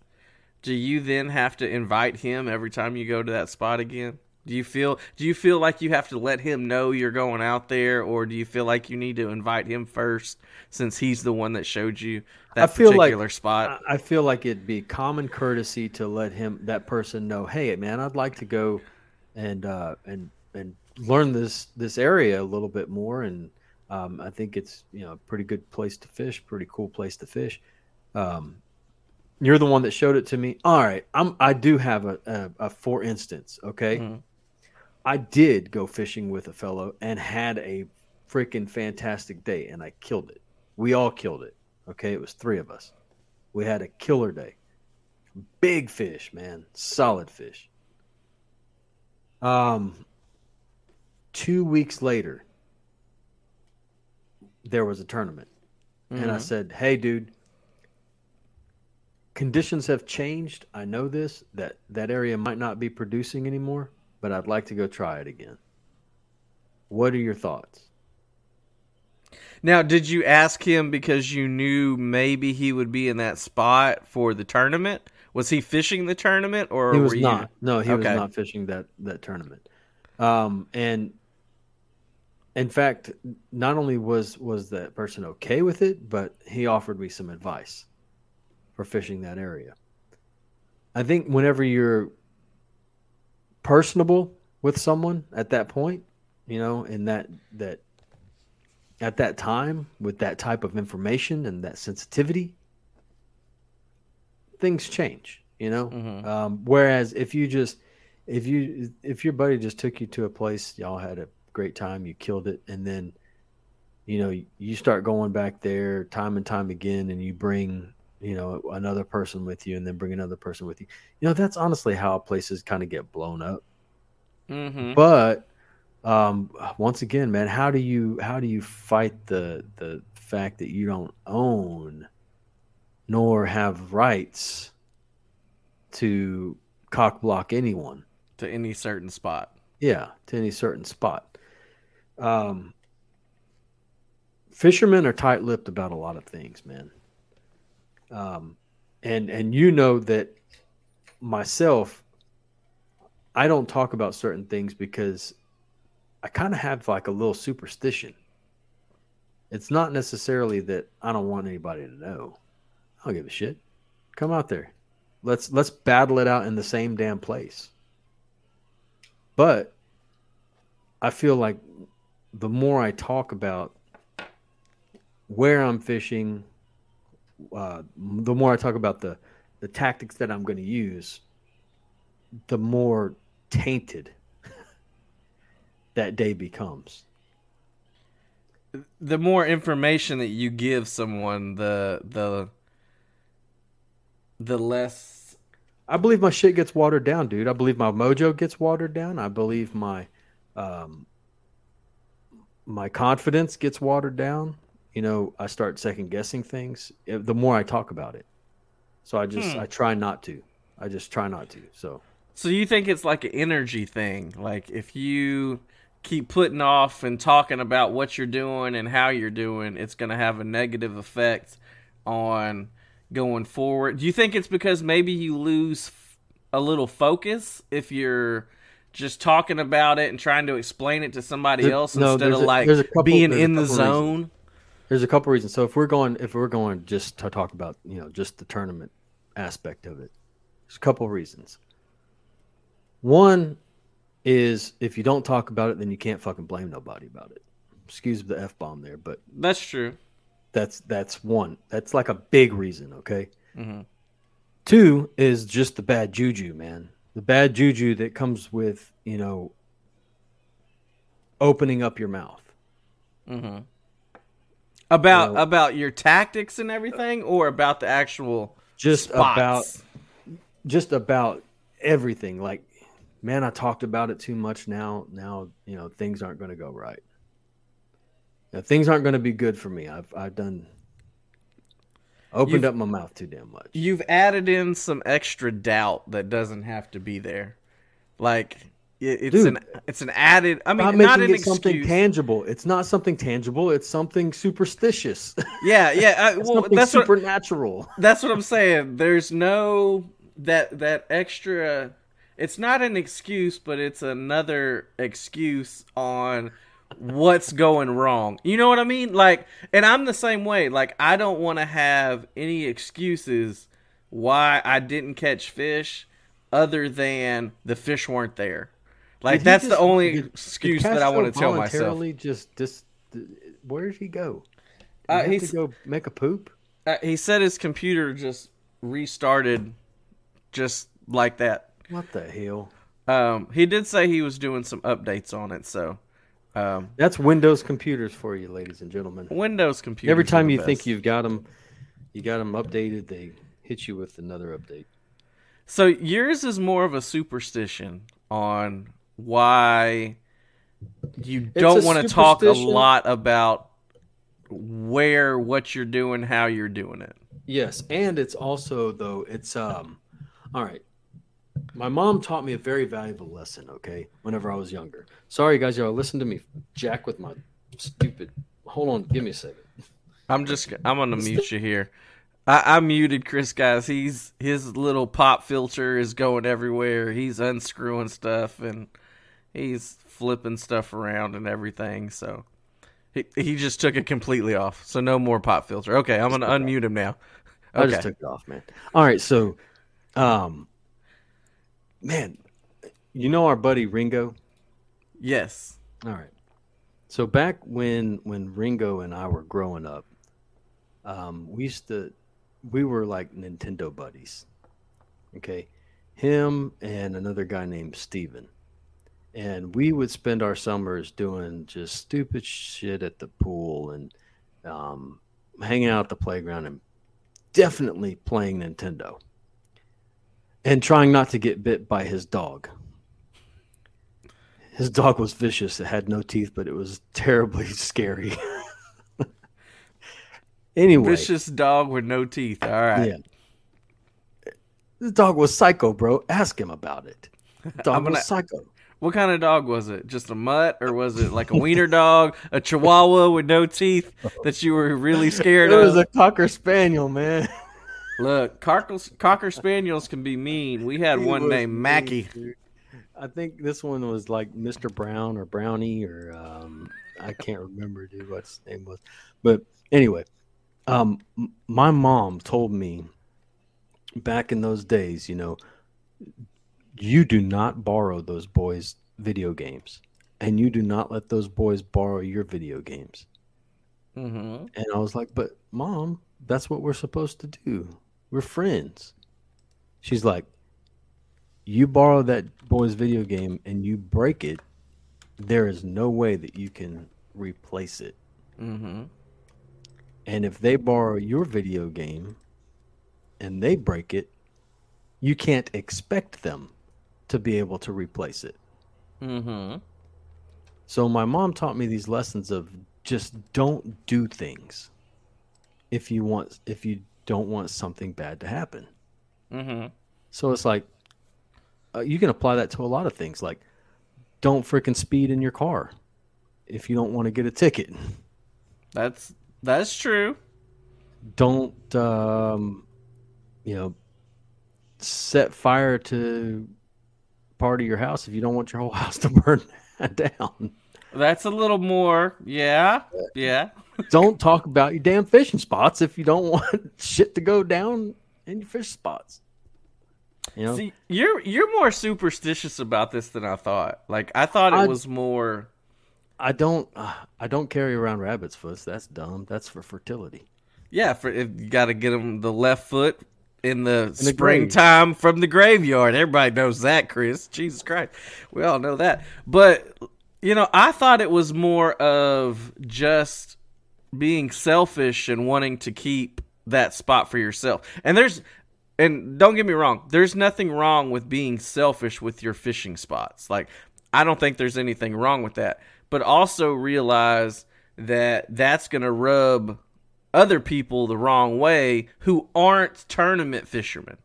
Do you then have to invite him every time you go to that spot again? Do you feel do you feel like you have to let him know you're going out there or do you feel like you need to invite him first since he's the one that showed you that I feel like- particular spot? I I feel like it'd be common courtesy to let him that person know, hey man, I'd like to go and uh, and and learn this this area a little bit more, and um, I think it's you know a pretty good place to fish, pretty cool place to fish. Um, you're the one that showed it to me. All right, I'm I do have a a, a for instance, okay. Mhm. I did go fishing with a fellow and had a freaking fantastic day, and I killed it. We all killed it. Okay, it was three of us. We had a killer day. Big fish, man, solid fish. Um, two weeks later, there was a tournament, and I Mhm. said, "Hey, dude." Conditions have changed. I know this that that area might not be producing anymore, but I'd like to go try it again. What are your thoughts? Now, did you ask him because you knew maybe he would be in that spot for the tournament? Was he fishing the tournament, or he was you- not. No, he was not fishing that that tournament. Um, and in fact, not only was was that person okay with it, but he offered me some advice for fishing that area. I think whenever you're personable with someone at that point, you know, in that that at that time with that type of information and that sensitivity, things change, you know. Mhm. Um, whereas if you just if you if your buddy just took you to a place, y'all had a great time, you killed it, and then you know you start going back there time and time again, and you bring you know another person with you, and then bring another person with you. You know that's honestly how places kind of get blown up. Mm-hmm. But um, once again, man, how do you how do you fight the the fact that you don't own nor have rights to cock block anyone? To any certain spot. Yeah, to any certain spot. Um, fishermen are tight-lipped about a lot of things, man. Um, and and you know that myself, I don't talk about certain things because I kind of have like a little superstition. It's not necessarily that I don't want anybody to know. I don't give a shit. Come out there. Let's let's battle it out in the same damn place. But I feel like the more I talk about where I'm fishing, uh, the more I talk about the the tactics that I'm going to use, the more tainted <laughs> that day becomes. The more information that you give someone, the the the less I believe my shit gets watered down, dude. I believe my mojo gets watered down. I believe my um, my confidence gets watered down. You know, I start second guessing things eh, the more I talk about it. So I just Hmm. I try not to. I just try not to. So So you think it's like an energy thing? Like if you keep putting off and talking about what you're doing and how you're doing, it's going to have a negative effect on going forward. Do you think it's because maybe you lose f- a little focus if you're just talking about it and trying to explain it to somebody There- else no, instead of a- like couple- being in the zone? reasons. There's a couple reasons. So if we're going if we're going just to talk about, you know, just the tournament aspect of it. There's a couple reasons. One is if you don't talk about it, then you can't fucking blame nobody about it. Excuse the f bomb there, but That's true. that's that's one. That's like a big reason. Okay. Mhm. Two is just the bad juju, man. The bad juju that comes with you know opening up your mouth. hmm About about your tactics and everything, or about the actual Just spots? about just about everything. Like, man, I talked about it too much. Now, now you know things aren't going to go right. Now, things aren't going to be good for me. I've I've done opened You've- up my mouth too damn much. you've added in some extra doubt that doesn't have to be there. Like it's Dude. an it's an added. I mean, not not, an something excuse. tangible. It's not something tangible. It's something superstitious. yeah, yeah. I, uh, It's <laughs> well, that's what supernatural. that's what I'm saying. There's no that that extra. It's not an excuse, but it's another excuse on what's going wrong. You know what I mean? Like, and I'm the same way. Like, I don't want to have any excuses why I didn't catch fish other than the fish weren't there. Like, that's just- the only did- did excuse that I want to tell myself. Just, just, where did he go? Did Uh, he go make a poop. Uh, he said his computer just restarted just like that. What the hell? Um, he did say he was doing some updates on it, so um, That's Windows computers for you, ladies and gentlemen. Windows computers. Every time you think you've got them, you got them updated, they hit you with another update. so yours is more of a superstition on why you don't want to talk a lot about where what you're doing, how you're doing it. Yes, and it's also though it's um, all right. My mom taught me a very valuable lesson. Okay, whenever I was younger. Sorry, guys, y'all listen to me jack with my stupid. Hold on, give me a second. I'm just I'm gonna mute you here. I, I muted Chris, guys. He's his little pop filter is going everywhere. He's unscrewing stuff and he's flipping stuff around and everything. So he he just took it completely off. So no more pop filter. Okay, I'm gonna unmute him now. I just took it off, man. All right, so, um, man, you know our buddy Ringo, Yes. All right. So back when when Ringo and I were growing up, um, we used to we were like Nintendo buddies. Okay, him and another guy named Steven. And we would spend our summers doing just stupid shit at the pool and um, hanging out at the playground and definitely playing Nintendo and trying not to get bit by his dog. His dog was vicious. It had no teeth, but it was terribly <laughs> scary. <laughs> anyway, Vicious dog with no teeth. All right. yeah. The dog was psycho, bro. Ask him about it. The <laughs> dog I'm gonna- was psycho. What kind of dog was it? Just a mutt, or was it like a wiener dog, a Chihuahua with no teeth that you were really scared of? It was of? a cocker spaniel, man. Look, cocker, cocker spaniels can be mean. We had He one named mean, Mackie. dude. I think this one was like Mr. Brown or Brownie or um, I can't remember, dude, what his name was. But anyway, um, m- my mom told me back in those days, you know, you do not borrow those boys' video games, and you do not let those boys borrow your video games. hmm And I was like, but mom, that's what we're supposed to do. We're friends. She's like, you borrow that boy's video game and you break it, there is no way that you can replace it. hmm And if they borrow your video game and they break it, you can't expect them to be able to replace it. hmm So my mom taught me these lessons of just don't do things if you want if you don't want something bad to happen. hmm So it's like uh, you can apply that to a lot of things like don't freaking speed in your car if you don't want to get a ticket. That's that's true. Don't um you know set fire to part of your house if you don't want your whole <laughs> house to burn <laughs> down. That's a little more. Yeah, yeah. don't talk about your damn fishing spots if you don't <laughs> want shit to go down in your fish spots. You know, See, you're you're more superstitious about this than I thought. Like I thought it I- was more. I don't, uh, I don't carry around rabbit's foot. That's dumb. That's for fertility. Yeah, for if you got to get them the left foot in the, the grave. springtime from the graveyard. Everybody knows that, Chris. Jesus Christ, we all know that. But you know, I thought it was more of just being selfish and wanting to keep that spot for yourself. And there's and don't get me wrong, there's nothing wrong with being selfish with your fishing spots. Like I don't think there's anything wrong with that. But also realize that that's going to rub other people the wrong way who aren't tournament fishermen.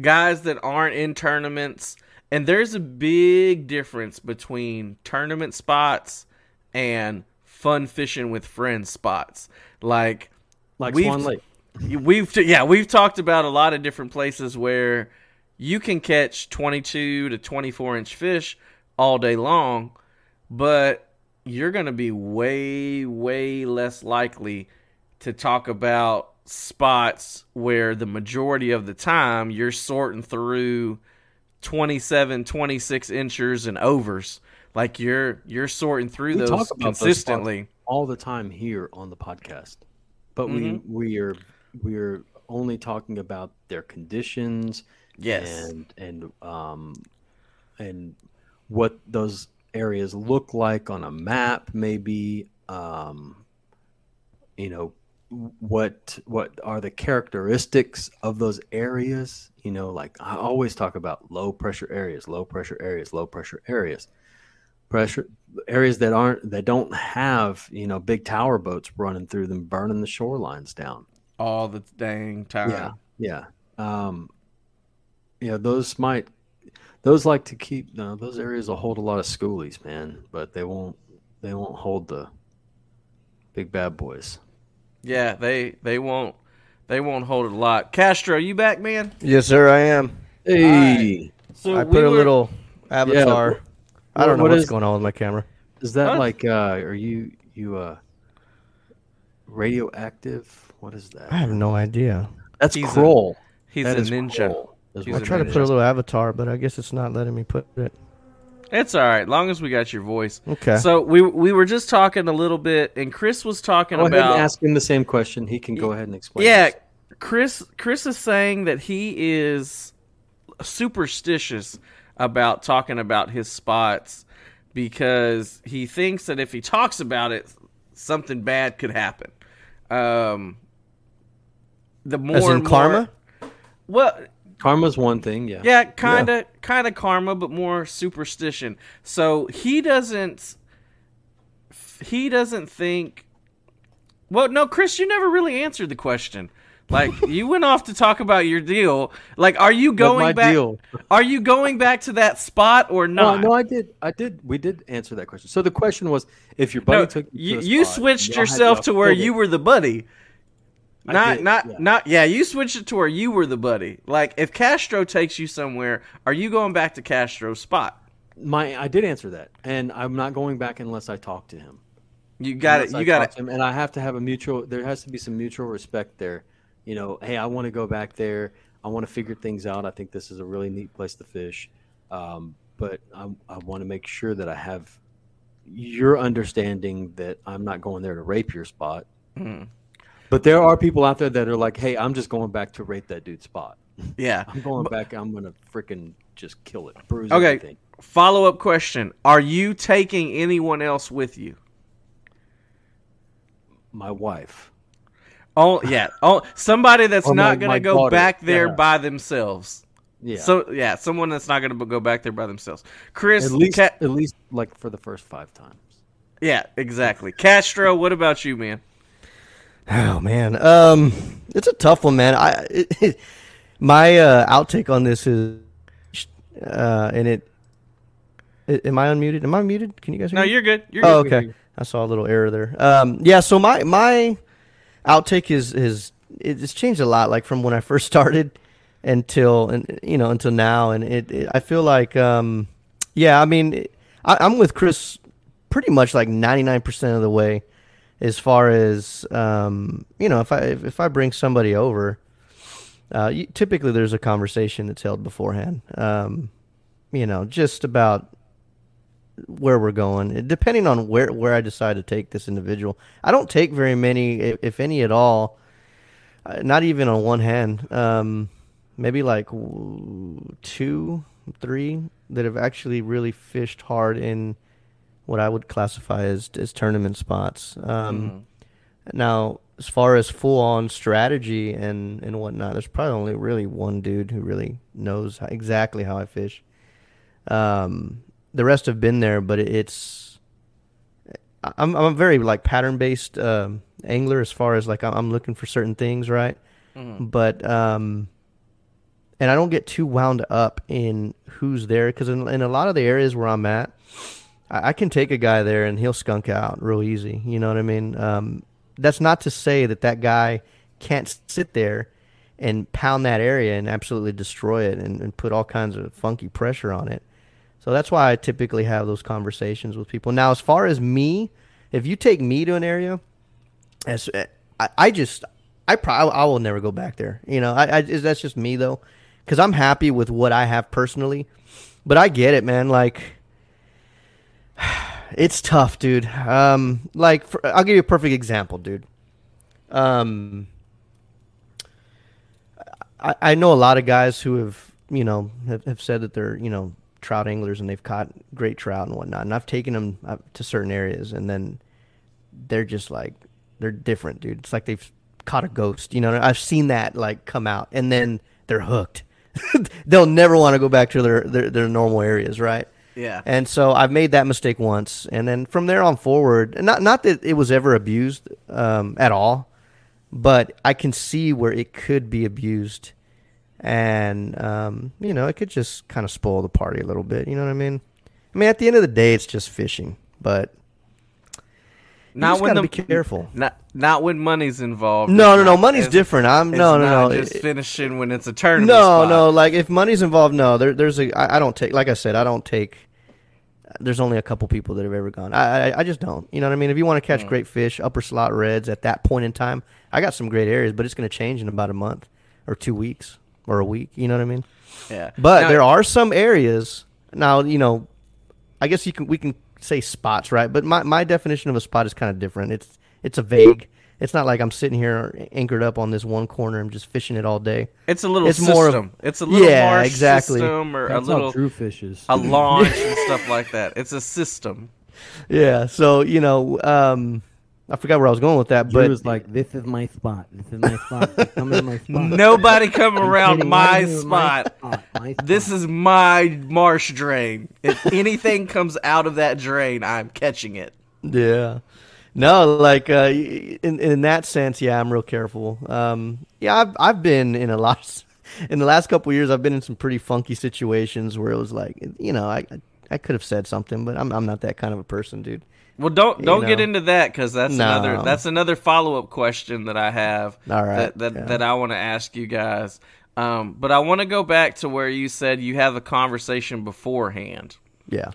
Guys that aren't in tournaments. And there's a big difference between tournament spots and fun fishing with friends spots. Like Like We've- Swan Lake. we've yeah we've talked about a lot of different places where you can catch 22 to 24 inch fish all day long but you're going to be way way less likely to talk about spots where the majority of the time you're sorting through 27 26 inchers and overs. Like you're you're sorting through We those talk about those consistently. all the time here on the podcast, but Mm-hmm. we we are we are only talking about their conditions yes. and and um and what those areas look like on a map maybe um you know what what are the characteristics of those areas you know like i always talk about low pressure areas low pressure areas low pressure areas pressure areas that aren't that don't have you know big tower boats running through them burning the shorelines down all the dang time yeah, yeah. Um, yeah, those might those like to keep no, those areas will hold a lot of schoolies, man, but they won't they won't hold the big bad boys. Yeah, they they won't they won't hold it a lot. Castro, you back, man? Yes, sir, I am. Hey, So I we put a little avatar. I don't know what what's is- going on with my camera. is that What? like uh are you you uh radioactive? What is that? I have no idea. That's He's a- He's That a ninja. Kroll, is He's what I a tried to put a little avatar, but I guess it's not letting me put it. It's all right, long as we got your voice. Okay. So we we were just talking a little bit, and Chris was talking Go ahead about and ask him the same question. He can go ahead and explain. Yeah, this. Chris. Chris is saying that he is superstitious about talking about his spots because he thinks that if he talks about it, something bad could happen. Um, the more As in and more- karma? well, karma's one thing. Yeah. yeah, kind of, kind of karma, but more superstition. So he doesn't, he doesn't think. Well, no, Chris, you never really answered the question. Like <laughs> you went off to talk about your deal. Like, are you going my back? deal? Are you going back to that spot or No, not? no, I did. I did. We did answer that question. So the question was, if your buddy No, took you, to you spot, switched yourself to where you were the buddy. I Not, did, not, yeah. not. Yeah, you switched it to where you were the buddy. Like, if Castro takes you somewhere, are you going back to Castro's spot? My, I did answer that, and I'm not going back unless I talk to him. You got it. Unless I You got it. him, and I have to have a mutual. There has to be some mutual respect there. You know, hey, I want to go back there. I want to figure things out. I think this is a really neat place to fish, um, but I, I want to make sure that I have your understanding that I'm not going there to rape your spot. Mhm. But there are people out there that are like, hey, I'm just going back to rape that dude's spot. Yeah. <laughs> I'm going back. I'm gonna freaking just kill it, bruise Okay. everything. Follow up question: Are you taking anyone else with you? My wife. Oh yeah. Oh, somebody that's Or my- not to go daughter. back there Yeah. by themselves. Yeah. So yeah, someone that's not going to go back there by themselves. Chris, at least, Ca- at least like for the first five times. yeah, exactly. Castro, what about you, man? Oh man, um, it's a tough one, man. I <laughs> it, my uh, outtake on this is, uh, and it, i- Am I unmuted? Am I muted? Can you guys hear me? No, me? you're good. You're Oh, good. okay. I saw a little error there. Um, yeah. So my my outtake is is it's changed a lot, like from when I first started until and you know until now, and it, it I feel like um, yeah. I mean, I, I'm with Chris pretty much like 99 percent of the way as far as um, you know if I if, I bring somebody over. Uh, typically, there's a conversation that's held beforehand. Um, you know, just about where we're going, depending on where where I decide to take this individual. I don't take very many, if, if any at all. Uh, not even on one hand. Um, maybe like two, three that have actually really fished hard in what I would classify as as tournament spots. Um, Now, as far as full on strategy and and whatnot, there's probably only really one dude who really knows how, exactly how I fish. Um, the rest have been there, but it- it's I'm I'm a very like pattern based um, angler as far as like I'm, looking for certain things, right? But um, and I don't get too wound up in who's there because in, in a lot of the areas where I'm at, I, I can take a guy there and he'll skunk out real easy. You know what I mean? Um, that's not to say that that guy can't sit there and pound that area and absolutely destroy it and, and put all kinds of funky pressure on it. So that's why I typically have those conversations with people. Now, as far as me, if you take me to an area, as I, I just I probably I will never go back there. You know, I, I that's just me though, because I'm happy with what I have personally. But I get it, man. Like, <sighs> it's tough, dude. Um, like for, I'll give you a perfect example, dude. Um, I, I know a lot of guys who have you know have, have said that they're you know trout anglers and they've caught great trout and whatnot, and I've taken them to certain areas, and then they're just like they're different, dude. It's like they've caught a ghost. You know, I've seen that like come out, and then they're hooked. <laughs> They'll never want to go back to their, their their normal areas, right? Yeah. And so I've made that mistake once, and then from there on forward, not not that it was ever abused um, at all, but I can see where it could be abused, and um, you know it could just kind of spoil the party a little bit. You know what I mean? I mean, at the end of the day, it's just fishing, but you Not just when gotta the be careful. Not not when money's involved. No, no, no. not- Money's different. I'm no, no, no. Just It- finishing when it's a tournament. no, spot. no. Like if money's involved, no. There, there's a. I, I don't take. Like I said, I don't take. There's only a couple people that have ever gone. I, I, I just don't. You know what I mean? If you want to catch mm. great fish, upper slot reds at that point in time, I got some great areas, but it's going to change in about a month or two weeks or a week. You know what I mean? Yeah. But Now- there are some areas now. You know, I guess you can we can say spots, right? But my, my definition of a spot is kind of different. It's it's a vague. It's not like I'm sitting here anchored up on this one corner I'm just fishing it all day. It's a little It's system. more of- it's a little Yeah, marsh exactly. system or That's a little how Drew fishes. <laughs> a launch and stuff like that. It's a system. Yeah. So you know, um, I forgot where I was going with that, Drew but was like, "This is my spot. This is my spot. Come in my <laughs> spot." Nobody <laughs> come around my right here, my spot. spot, This is my marsh drain. If anything comes out of that drain, I'm catching it. Yeah. No, like uh, in in that sense, yeah, I'm real careful. Um, yeah, I've I've been in a lot. <laughs> In the last couple of years, I've been in some pretty funky situations where it was like, you know, I I could have said something, but I'm I'm not that kind of a person, dude. Well, don't don't get know. into that because that's No. another that's another follow up question that I have. All right, That that, yeah. that I want to ask you guys. Um, but I want to go back to where you said you have a conversation beforehand. Yeah.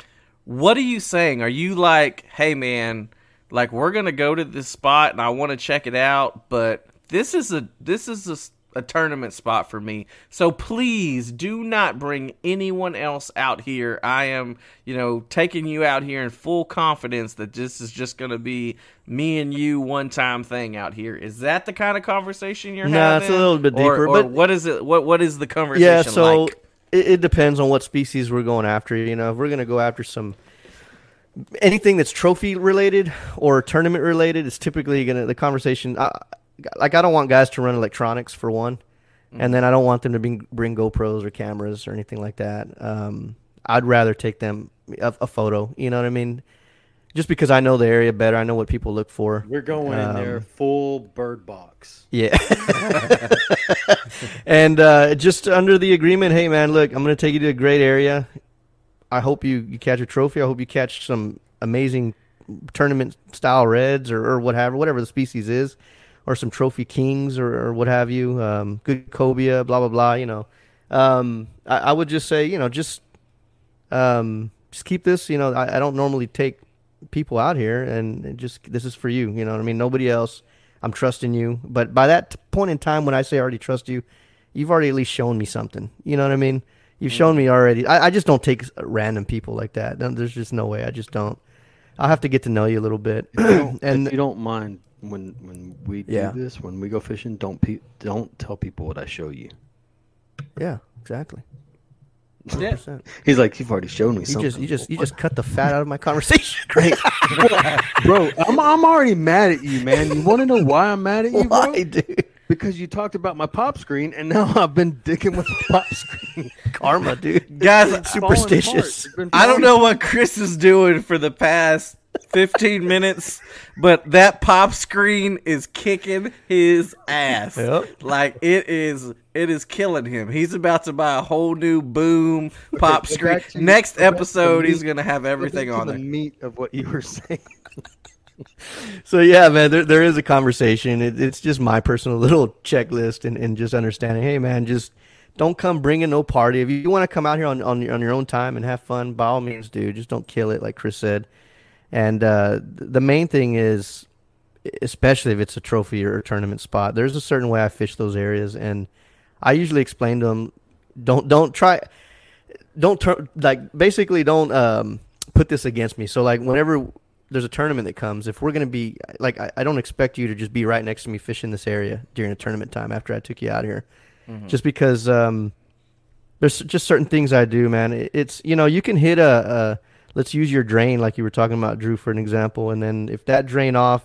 What are you saying? Are you like, hey man, like we're gonna go to this spot and I want to check it out, but this is a this is a, a tournament spot for me. So please do not bring anyone else out here. I am, you know, taking you out here in full confidence that this is just gonna be me and you one time thing out here. Is that the kind of conversation you're Nah, having? it's a little bit Or- deeper, or but- what is it? What what is the conversation Yeah, so like? it, it depends on what species we're going after. You know, if we're gonna go after some anything that's trophy related or tournament related, is typically gonna the conversation. I, like I don't want guys to run electronics for one, and then I don't want them to bring bring GoPros or cameras or anything like that. Um, I'd rather take them a, a photo. You know what I mean? Just because I know the area better, I know what people look for. We're going in there Um, full bird box. Yeah. <laughs> <laughs> and uh, just under the agreement, hey man, look, I'm gonna take you to a great area. I hope you, you catch a trophy. I hope you catch some amazing tournament style reds or, or whatever, whatever the species is, or some trophy kings or, or what have you. Um, good cobia, blah blah blah. You know, um, I, I would just say, you know, just um, just keep this. You know, I, I don't normally take people out here, and just this is for you. You know I mean? Nobody else. I'm trusting you. But by that point in time, when I say I already trust you, you've already at least shown me something. You know what I mean? You've shown me already. I, I just don't take random people like that. No, There's just no way. I just don't. I'll have to get to know you a little bit. <coughs> <coughs> and and if you don't mind when when we do Yeah. this, when we go fishing, don't pe- don't tell people what I show you. yeah, exactly. Yeah. 100%. He's like, you've already shown me You something. just you just you just cut the fat out of my conversation. Great. <laughs> bro, I'm I'm already mad at you, man. You want to know why I'm mad at you, bro? Why, dude? Because you talked about my pop screen, and now <laughs> I've been dicking with the pop screen. <laughs> Karma, <laughs> dude. Guys. Superstitious. I don't know what Chris is doing for the past 15 minutes, but that pop screen is kicking his ass. Yep. Like it is it is killing him. He's about to buy a whole new boom pop screen. Next get back to episode he's going to have everything on the there. meat of what you were saying. <laughs> So yeah, man, there there is a conversation. It, it's just my personal <laughs> little checklist and, and just understanding. Hey, man, just don't come bringing no party. If you want to come out here on on your, on your own time and have fun, by all means, do. Just don't kill it, like Chris said. And uh, the main thing is, especially if it's a trophy or a tournament spot, there's a certain way I fish those areas, and I usually explain to them, don't don't try, don't turn like basically don't um, put this against me. So like whenever there's a tournament that comes, if we're gonna be like, I, I don't expect you to just be right next to me fishing this area during a tournament time after I took you out here, just because um, there's just certain things I do, man. It- It's you know you can hit a, a let's use your drain like you were talking about, Drew, for an example, and then if that drain off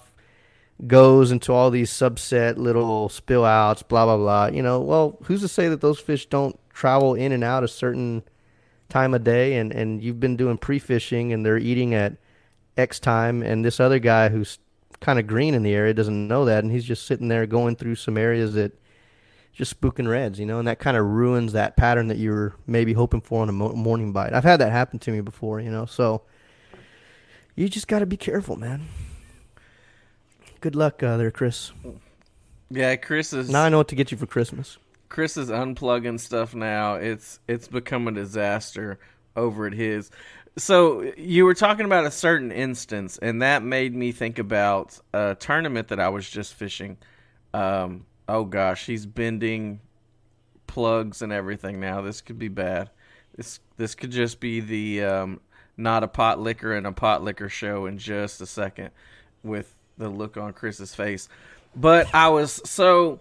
goes into all these subset little spill outs, blah blah blah. You know, well, who's to say that those fish don't travel in and out a certain time of day, and and you've been doing pre fishing, and they're eating at X time, and this other guy who's kind of green in the area doesn't know that, and he's just sitting there going through some areas that just spooking reds, you know, and that kind of ruins that pattern that you were maybe hoping for on a mo- morning bite. I've had that happen to me before, you know, so you just got to be careful, man. Good luck uh, there, Chris. Yeah, Chris is Now I know what to get you for Christmas. Chris is unplugging stuff now. It's it's become a disaster over at his. So you were talking about a certain instance, and that made me think about a tournament that I was just fishing. Um, oh gosh, he's bending plugs and everything now. This could be bad. This this could just be the um, not a pot liquor and a pot liquor show in just a second with the look on Chris's face. But I was so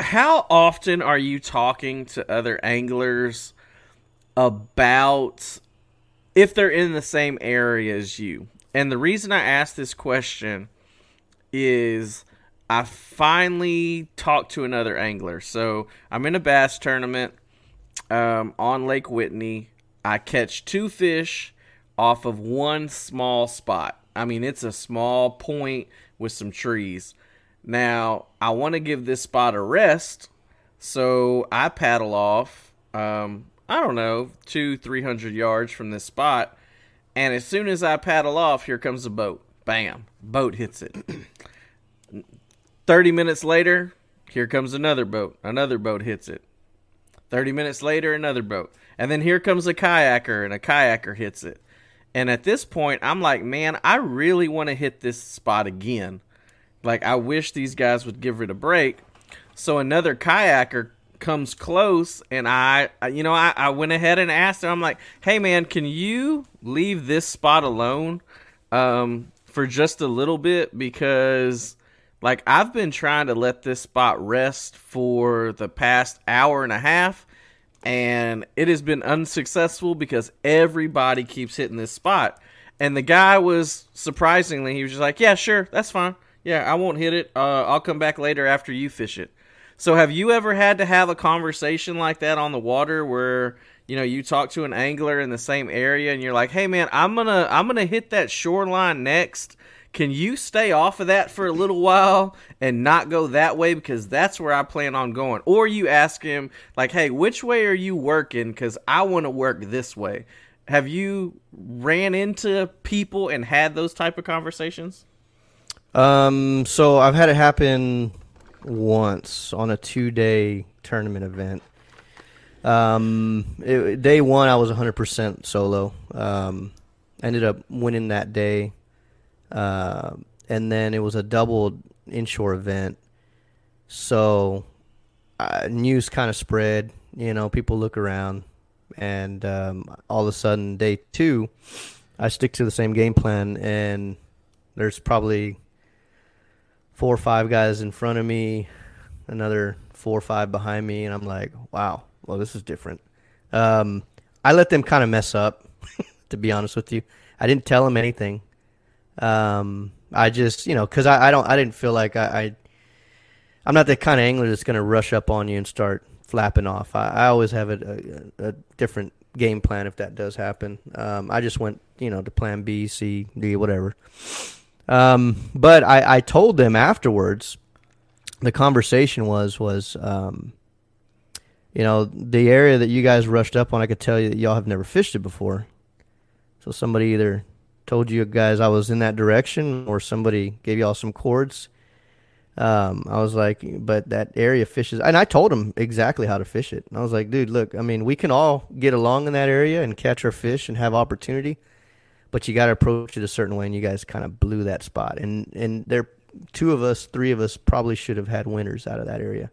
how often are you talking to other anglers about if they're in the same area as you? And the reason I ask this question is I finally talked to another angler. So I'm in a bass tournament um, on Lake Whitney. I catch two fish off of one small spot. I mean, it's a small point with some trees. Now, I want to give this spot a rest, so I paddle off, um, I don't know, two, three hundred yards from this spot. And as soon as I paddle off, here comes a boat. Bam! Boat hits it. <clears throat> 30 minutes later, here comes another boat. Another boat hits it. 30 minutes later, another boat. And then here comes a kayaker, and a kayaker hits it. And at this point, I'm like, man, I really want to hit this spot again. Like, I wish these guys would give it a break. So another kayaker comes close, and I, you know, I, I went ahead and asked him, I'm like, hey, man, can you leave this spot alone um, for just a little bit? Because like I've been trying to let this spot rest for the past hour and a half and it has been unsuccessful because everybody keeps hitting this spot. And the guy was surprisingly he was just like, "Yeah, sure, that's fine. Yeah, I won't hit it. Uh, I'll come back later after you fish it." So have you ever had to have a conversation like that on the water where you know you talk to an angler in the same area and you're like, "Hey man, I'm going to I'm going to hit that shoreline next." Can you stay off of that for a little while and not go that way because that's where I plan on going? Or you ask him like, "Hey, which way are you working cuz I want to work this way." Have you ran into people and had those type of conversations? Um, so I've had it happen once on a two-day tournament event. Um, it, day one I was 100% solo. Um, ended up winning that day. Uh, and then it was a double inshore event. So uh, news kind of spread. You know, people look around, and um, all of a sudden, day two, I stick to the same game plan, and there's probably four or five guys in front of me, another four or five behind me, and I'm like, wow, well, this is different. Um, I let them kind of mess up, <laughs> to be honest with you. I didn't tell them anything. Um, I just, you know, because I, I don't, I didn't feel like I, I I'm not the kind of angler that's going to rush up on you and start flapping off. I, I always have a, a, a, different game plan if that does happen. Um, I just went, you know, to plan B, C, D, whatever. Um, but I, I told them afterwards. The conversation was was, um, you know, the area that you guys rushed up on. I could tell you that y'all have never fished it before. So somebody either told you guys I was in that direction, or somebody gave y'all some cords. Um, I was like, but that area fishes, and I told him exactly how to fish it. And I was like, dude, look, I mean, we can all get along in that area and catch our fish and have opportunity, but you got to approach it a certain way. And you guys kind of blew that spot, and and there, two of us, three of us, probably should have had winners out of that area.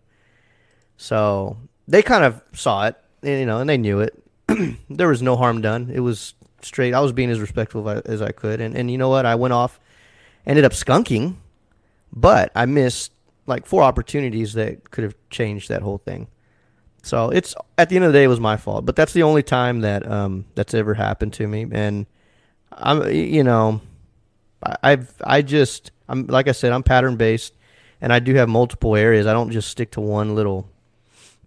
So they kind of saw it, you know, and they knew it. <clears throat> there was no harm done. It was straight. I was being as respectful as I could, and and you know what? I went off, ended up skunking, but I missed like four opportunities that could have changed that whole thing. So it's at the end of the day, it was my fault. But that's the only time that um, that's ever happened to me, and I'm you know, I've I just I'm like I said, I'm pattern based, and I do have multiple areas. I don't just stick to one little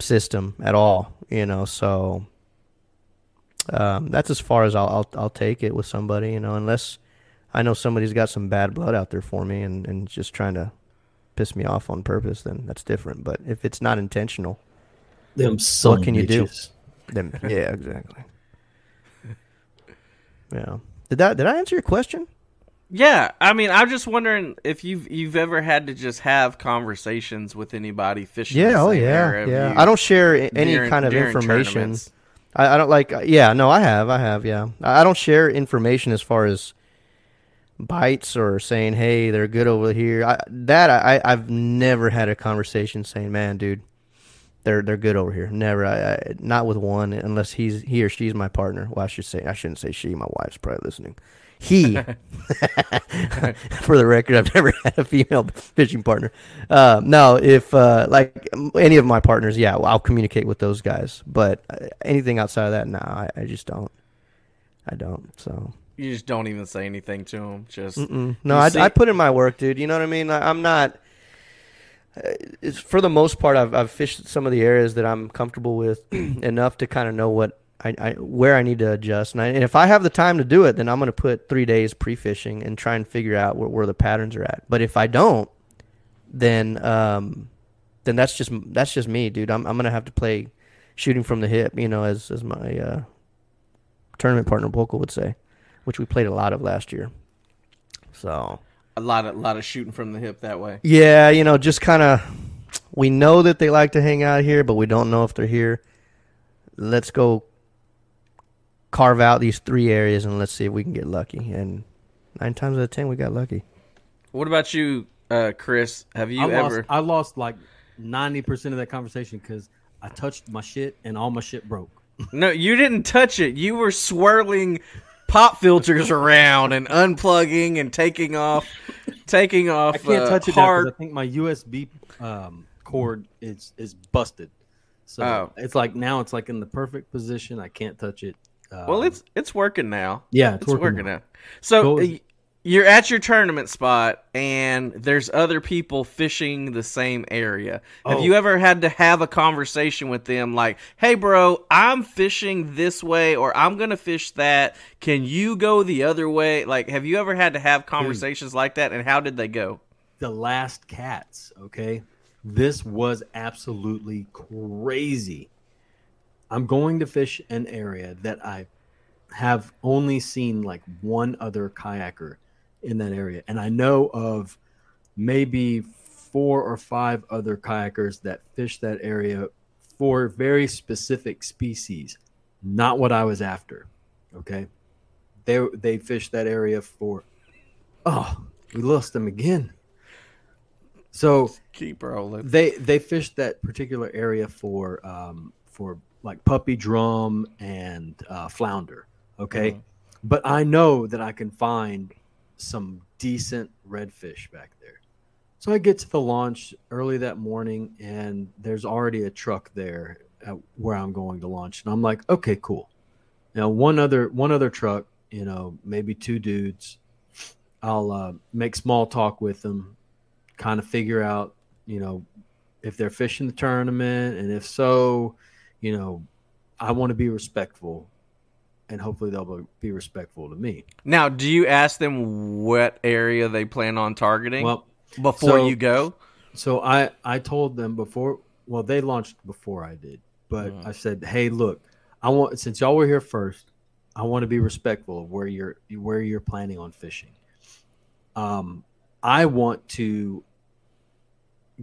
system at all. You know, so um, that's as far as I'll, I'll I'll take it with somebody, you know, unless I know somebody's got some bad blood out there for me and, and just trying to piss me off on purpose, then that's different. But if it's not intentional, them what can you do? Then yeah, exactly. <laughs> Yeah. Did that did I answer your question? Yeah, I mean, I'm just wondering if you've you've ever had to just have conversations with anybody fishing. Yeah, oh yeah, yeah. I don't share any during, kind of information. I, I don't like. Yeah, no, I have, I have. Yeah, I don't share information as far as bites or saying, "Hey, they're good over here." I, that I I've never had a conversation saying, "Man, dude, they're they're good over here. Never, I, I, not with one unless he's he or she's my partner. Well, I should say I shouldn't say she. My wife's probably listening. He, <laughs> <laughs> for the record, I've never had a female fishing partner. Uh, no, if uh, like any of my partners, yeah, well, I'll communicate with those guys. But uh, anything outside of that, no, I, I just don't. I don't. So You just don't even say anything to them. Just Mm-mm. No, I, see- I put in my work, dude. You know what I mean? I, I'm not. For the most part, I've I've fished some of the areas that I'm comfortable with <clears throat> enough to kind of know what I, I where I need to adjust. And, I, and if I have the time to do it, then I'm going to put three days pre-fishing and try and figure out where, where the patterns are at. But if I don't, then um, then that's just that's just me, dude. I'm I'm going to have to play shooting from the hip, you know, as as my uh, tournament partner Boca would say, which we played a lot of last year. So a lot of lot of shooting from the hip that way. yeah, you know, just kind of we know that they like to hang out here, but we don't know if they're here. Let's go carve out these three areas and let's see if we can get lucky. And nine times out of ten, we got lucky. What about you, uh, Chris? Have you I ever? lost, I lost like ninety percent of that conversation because I touched my shit and all my shit broke. No, you didn't touch it. You were swirling pop filters around and unplugging and taking off, taking off. I can't uh, touch it hard. I think my USB um, cord is is busted. So Oh. it's like now it's like in the perfect position. I can't touch it. Um, well, it's it's working now. yeah, it's, It's working, working now. now. So Go- you're at your tournament spot, and there's other people fishing the same area. Have Oh. you ever had to have a conversation with them, like, "Hey, bro, I'm fishing this way, or I'm gonna fish that. Can you go the other way?" Like, have you ever had to have hmm. conversations like that, and how did they go? the last cats okay this was absolutely crazy i'm going to fish an area that i have only seen like one other kayaker in that area and i know of maybe four or five other kayakers that fish that area for very specific species not what i was after okay they they fish that area for oh we lost them again so Keep rolling. they they fished that particular area for um, for like puppy drum and uh, flounder. Okay, Mhm. but I know that I can find some decent redfish back there. So I get to the launch early that morning, and there's already a truck there where I'm going to launch, and I'm like, okay, cool. Now one other one other truck, you know, maybe two dudes. I'll uh, make small talk with them, kind of figure out, you know, if they're fishing the tournament, and if so, you know, I want to be respectful, and hopefully they'll be- respectful to me. Now, do you ask them what area they plan on targeting Well, before so- you go? So I I told them before. Well, they launched before I did, but Mhm. I said, "Hey, look, I want since y'all were here first, I want to be respectful of where you're where you're planning on fishing. Um, I want to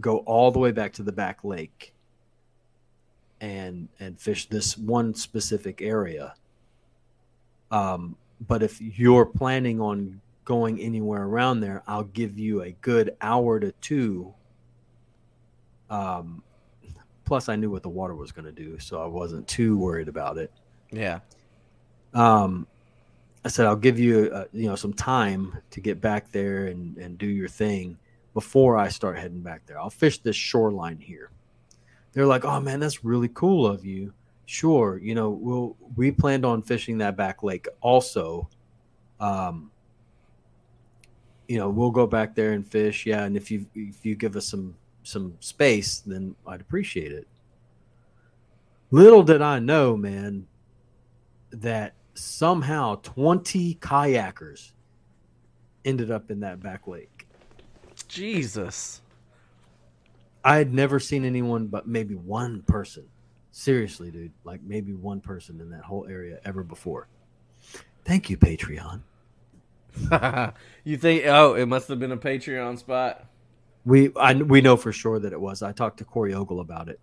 go all the way back to the back lake and and fish this one specific area. Um, but if you're planning on going anywhere around there, I'll give you a good hour to two. Um, plus, I knew what the water was going to do, so I wasn't too worried about it. Yeah. Um, I said I'll give you uh, you know some time to get back there and and do your thing before I start heading back there. I'll fish this shoreline here. They're like, "Oh man, that's really cool of you." Sure, you know, we'll we planned on fishing that back lake also. Um, you know, we'll go back there and fish. Yeah, and if you if you give us some some space, then I'd appreciate it. Little did I know, man, that somehow 20 kayakers ended up in that back lake. Jesus. I had never seen anyone but maybe one person. Seriously, dude, like maybe one person in that whole area ever before. Thank you, Patreon. <laughs> you think? Oh, it must have been a Patreon spot. We I, we know for sure that it was. I talked to Corey Ogle about it,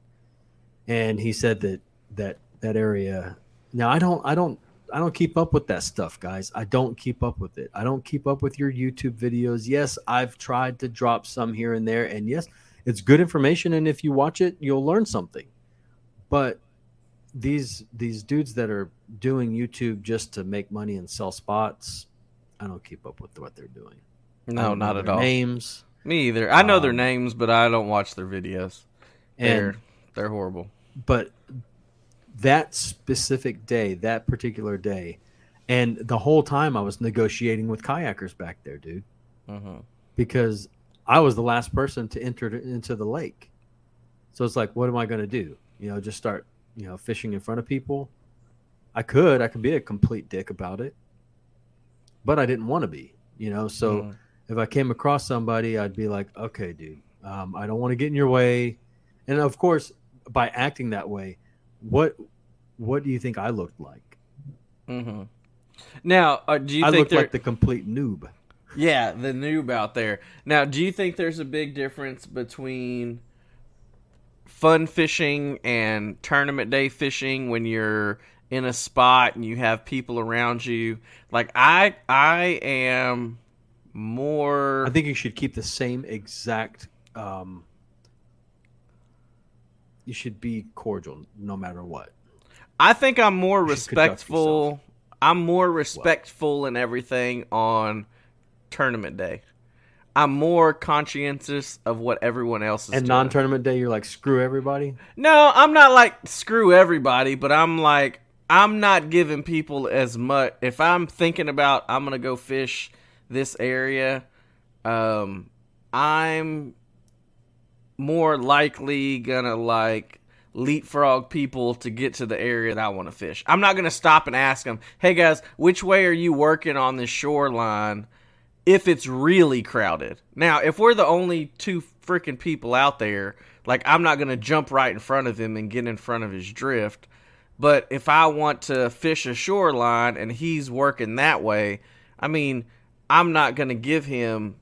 and he said that that that area. Now I don't I don't I don't keep up with that stuff, guys. I don't keep up with it. I don't keep up with your YouTube videos. Yes, I've tried to drop some here and there, and yes, it's good information. And if you watch it, you'll learn something. But these these dudes that are doing YouTube just to make money and sell spots, I don't keep up with what they're doing. No, know at all. Names Me either. I know their Um, names, but I don't watch their videos. They're and they're horrible. but that specific day, that particular day, and the whole time I was negotiating with kayakers back there, dude, hmm because I was the last person to enter into the lake. So it's like, what am I going to do? You know, just start, you know, fishing in front of people. I could, I could be a complete dick about it, but I didn't want to be, you know. So Mhm. if I came across somebody, I'd be like, okay, dude, um, I don't want to get in your way. And of course, by acting that way, what what do you think I looked like? Mm-hmm. Now, uh, do you think I think looked like the complete noob. Yeah, the noob out there. Now, do you think there's a big difference between fun fishing and tournament day fishing when you're in a spot and you have people around you? Like I I am more I think you should keep the same exact. Um, you should be cordial no matter what. I think I'm more You respectful. I'm more respectful and everything on tournament day. I'm more conscientious of what everyone else is And non-tournament day, you're like screw everybody. No, I'm not like screw everybody, but I'm like I'm not giving people as much. If I'm thinking about I'm gonna go fish this area, um, I'm more likely gonna like leapfrog people to get to the area that I want to fish. I'm not gonna stop and ask them, "Hey guys, which way are you working on this shoreline?" If it's really crowded. Now, if we're the only two freaking people out there, like I'm not gonna jump right in front of him and get in front of his drift. But if I want to fish a shoreline and he's working that way, I mean, I'm not going to give him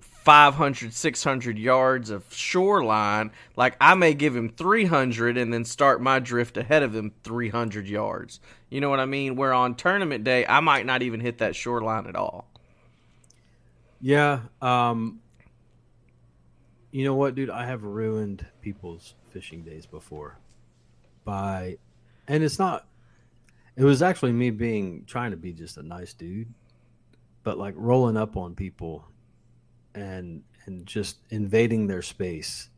500, 600 yards of shoreline. Like, I may give him 300 and then start my drift ahead of him 300 yards. You know what I mean? Where on tournament day, I might not even hit that shoreline at all. Yeah. Um, you know what, dude? I have ruined people's fishing days before by, and it's not. It was actually me being trying to be just a nice dude, but like rolling up on people, and and just invading their space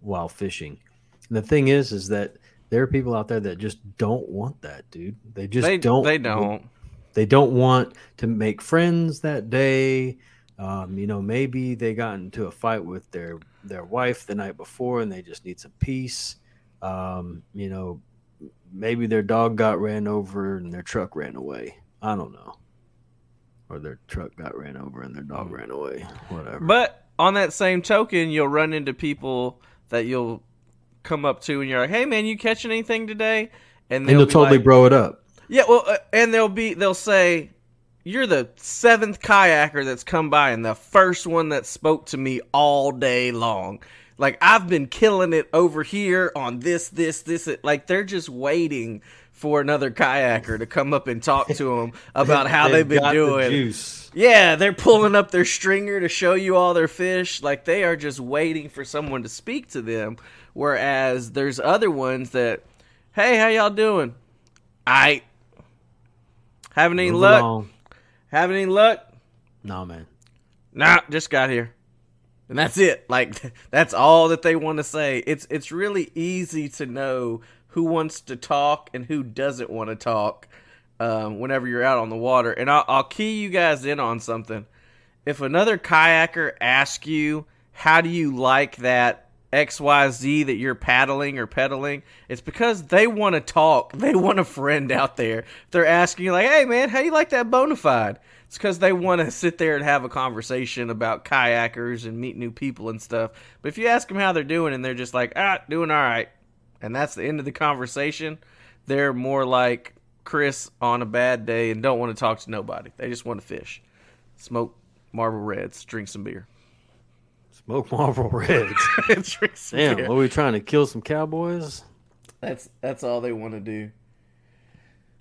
while fishing. And the thing is, is that there are people out there that just don't want that, dude. They just they don't. They don't. they don't want to make friends that day um, you know maybe they got into a fight with their their wife the night before and they just need some peace. Um, you know maybe their dog got ran over and their truck ran away. I don't know. Or their truck got ran over and their dog ran away. Whatever. But on that same token, you'll run into people that you'll come up to and you're like, "Hey, man, you catching anything today?" and they'll be totally like, bro it up. Yeah, well, uh, and they'll be they'll say, "You're the seventh kayaker that's come by, and the first one that spoke to me all day long. Like I've been killing it over here on this, this, this. It, like they're just waiting for another kayaker to come up and talk to <laughs> them about how they've been got the doing. juice Yeah, they're pulling up their stringer to show you all their fish. Like they are just waiting for someone to speak to them. Whereas there's other ones that, hey, how y'all doing? I having any Move luck? along. Having any luck? nah man Nah, just got here. And that's it. Like <laughs> that's all that they want to say. It's it's really easy to know who wants to talk and who doesn't want to talk um, whenever you're out on the water. And I'll, I'll key you guys in on something. If another kayaker asks you, "How do you like that XYZ that you're paddling or pedaling?" It's because they want to talk. They want a friend out there. They're asking you like, "Hey man, how you like that Bonafide?" It's because they want to sit there and have a conversation about kayakers and meet new people and stuff. But if you ask them how they're doing and they're just like, ah, doing all right, and that's the end of the conversation, they're more like Chris on a bad day and don't want to talk to nobody. They just want to fish, smoke Marlboro Reds, drink some beer. Smoke Marlboro <laughs> reds drink damn beer. are we trying to kill some cowboys That's that's all they want to do.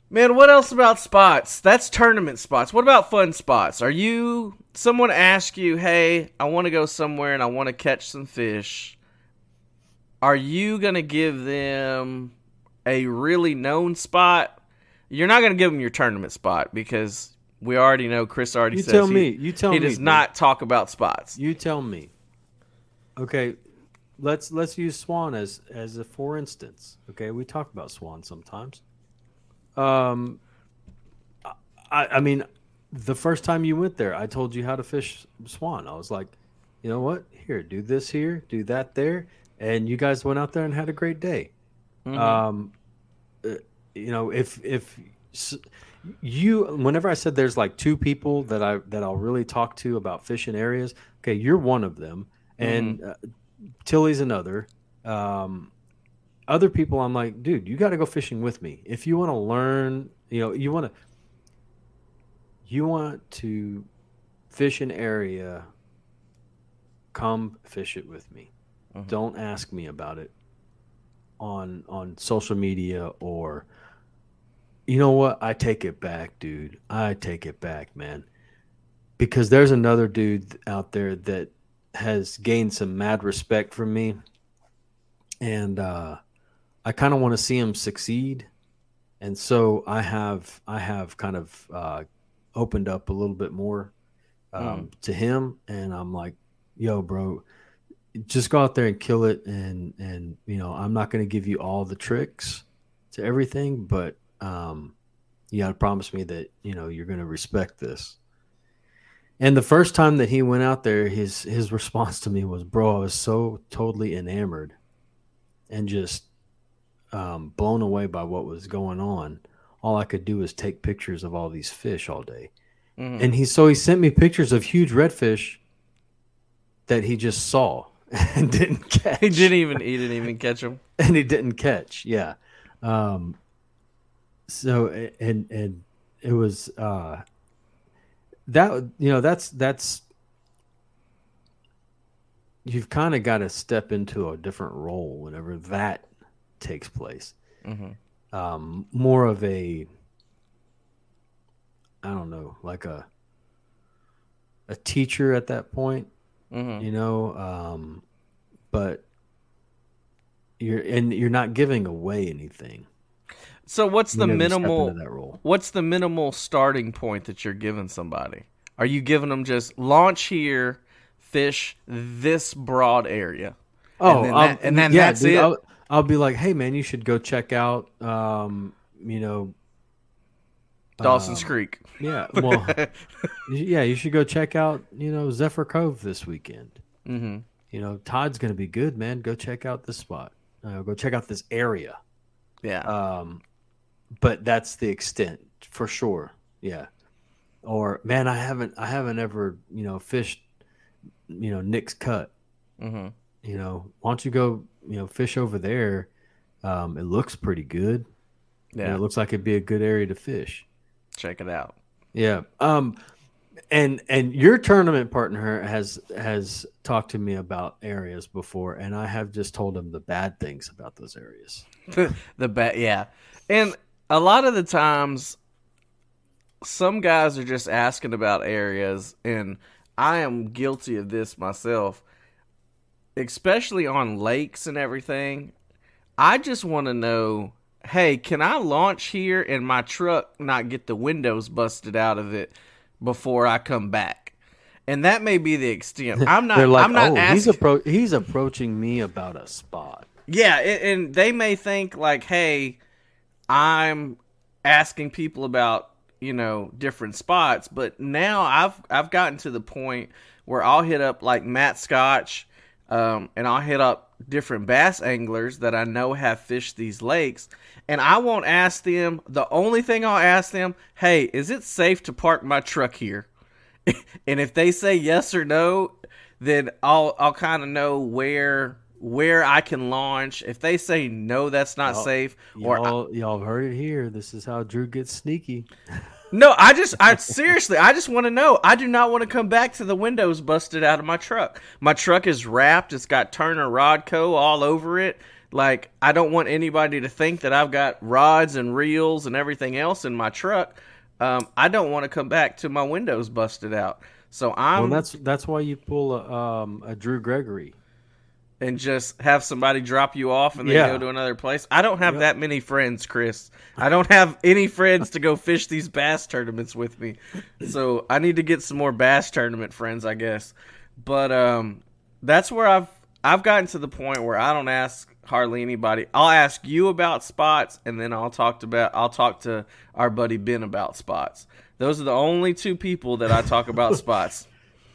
Man, what else about spots? That's tournament spots. What about fun spots? Are you someone ask you, "Hey, I want to go somewhere and I want to catch some fish. are you gonna give them a really known spot? You're not gonna give them your tournament spot because we already know Chris already You says tell he, me. You tell he me. He does dude. not talk about spots. You tell me. Okay, let's let's use Swan as as a for instance. Okay, we talk about Swan sometimes. Um, I I mean, the first time you went there, I told you how to fish Swan. I was like, you know what? Here, do this here, do that there, and you guys went out there and had a great day. Mhm. Um, uh, you know, if if you, whenever I said there's like two people that I that I'll really talk to about fishing areas, okay, you're one of them, and uh, Tilly's another. Um, other people, I'm like, dude, you got to go fishing with me if you want to learn. You know, you want to you want to fish an area. Come fish it with me. Mhm. Don't ask me about it on on social media or you know what i take it back dude i take it back man because there's another dude out there that has gained some mad respect from me. And uh i kind of want to see him succeed. And so i have i have kind of uh opened up a little bit more um, to him. And i'm like yo bro just go out there and kill it. And and you know i'm not going to give you all the tricks to everything but um you got to promise me that you know you're going to respect this and the first time that he went out there his his response to me was bro i was so totally enamored and just um, blown away by what was going on all i could do was take pictures of all these fish all day Mhm. and he so he sent me pictures of huge redfish that he just saw <laughs> and didn't <laughs> catch. he didn't even he didn't even catch them. <laughs> and he didn't catch. Yeah. Um. So and and it was uh that you know that's that's you've kind of got to step into a different role whenever that takes place. Mhm. Um, more of a I don't know, like a a teacher at that point Mhm. you know um but you're and you're not giving away anything So what's the you minimal what's the minimal starting point that you're giving somebody? Are you giving them just launch here, fish this broad area? oh then that- and then yeah, that's dude, it? I'll, I'll be like hey man you should go check out um you know Dawson's um, Creek. yeah <laughs> well yeah you should go check out you know zephyr cove this weekend hmm you know todd's gonna be good man go check out this spot uh, go check out this area Yeah. um but that's the extent for sure. Yeah. Or man i haven't i haven't ever you know fished you know nick's cut. Hmm you know why don't you go you know fish over there? Um it looks pretty good. You know, Yeah. it looks like it'd be a good area to fish. Check it out. yeah. Um and and your tournament partner has has talked to me about areas before and i have just told him the bad things about those areas. <laughs> The bad, yeah. And a lot of the times, some guys are just asking about areas, and I am guilty of this myself, especially on lakes and everything. I just want to know hey, can I launch here and my truck not get the windows busted out of it before I come back? And that may be the extent. <laughs> I'm not. like I'm not oh asking. he's appro- he's approaching me about a spot Yeah, and, and they may think like, "Hey, I'm asking people about you know different spots," but now I've I've gotten to the point where I'll hit up like Matt Scotch, um, and I'll hit up different bass anglers that I know have fished these lakes, and I won't ask them. The only thing I'll ask them, "Hey, is it safe to park my truck here?" <laughs> and if they say yes or no, then I'll I'll kind of know where where I can launch. If they say no, that's not Y'all- safe, or Y'all, y'all heard it here. This is how Drew gets sneaky. <laughs> no, I just I seriously I just want to know. I do not want to come back to the windows busted out of my truck. My truck is wrapped. It's got Turner Rodco all over it. Like I don't want anybody to think that I've got rods and reels and everything else in my truck. Um, I don't want to come back to my windows busted out. So I'm well, that's that's why you pull a, um, a Drew Gregory. And just have somebody drop you off and then Yeah. go to another place. I don't have Yep. that many friends, Chris. I don't have any friends to go fish these bass tournaments with me. So I need to get some more bass tournament friends, I guess. But um that's where I've I've gotten to the point where I don't ask hardly anybody. I'll ask you about spots and then I'll talk to about I'll talk to our buddy Ben about spots. Those are the only two people that I talk about <laughs> spots.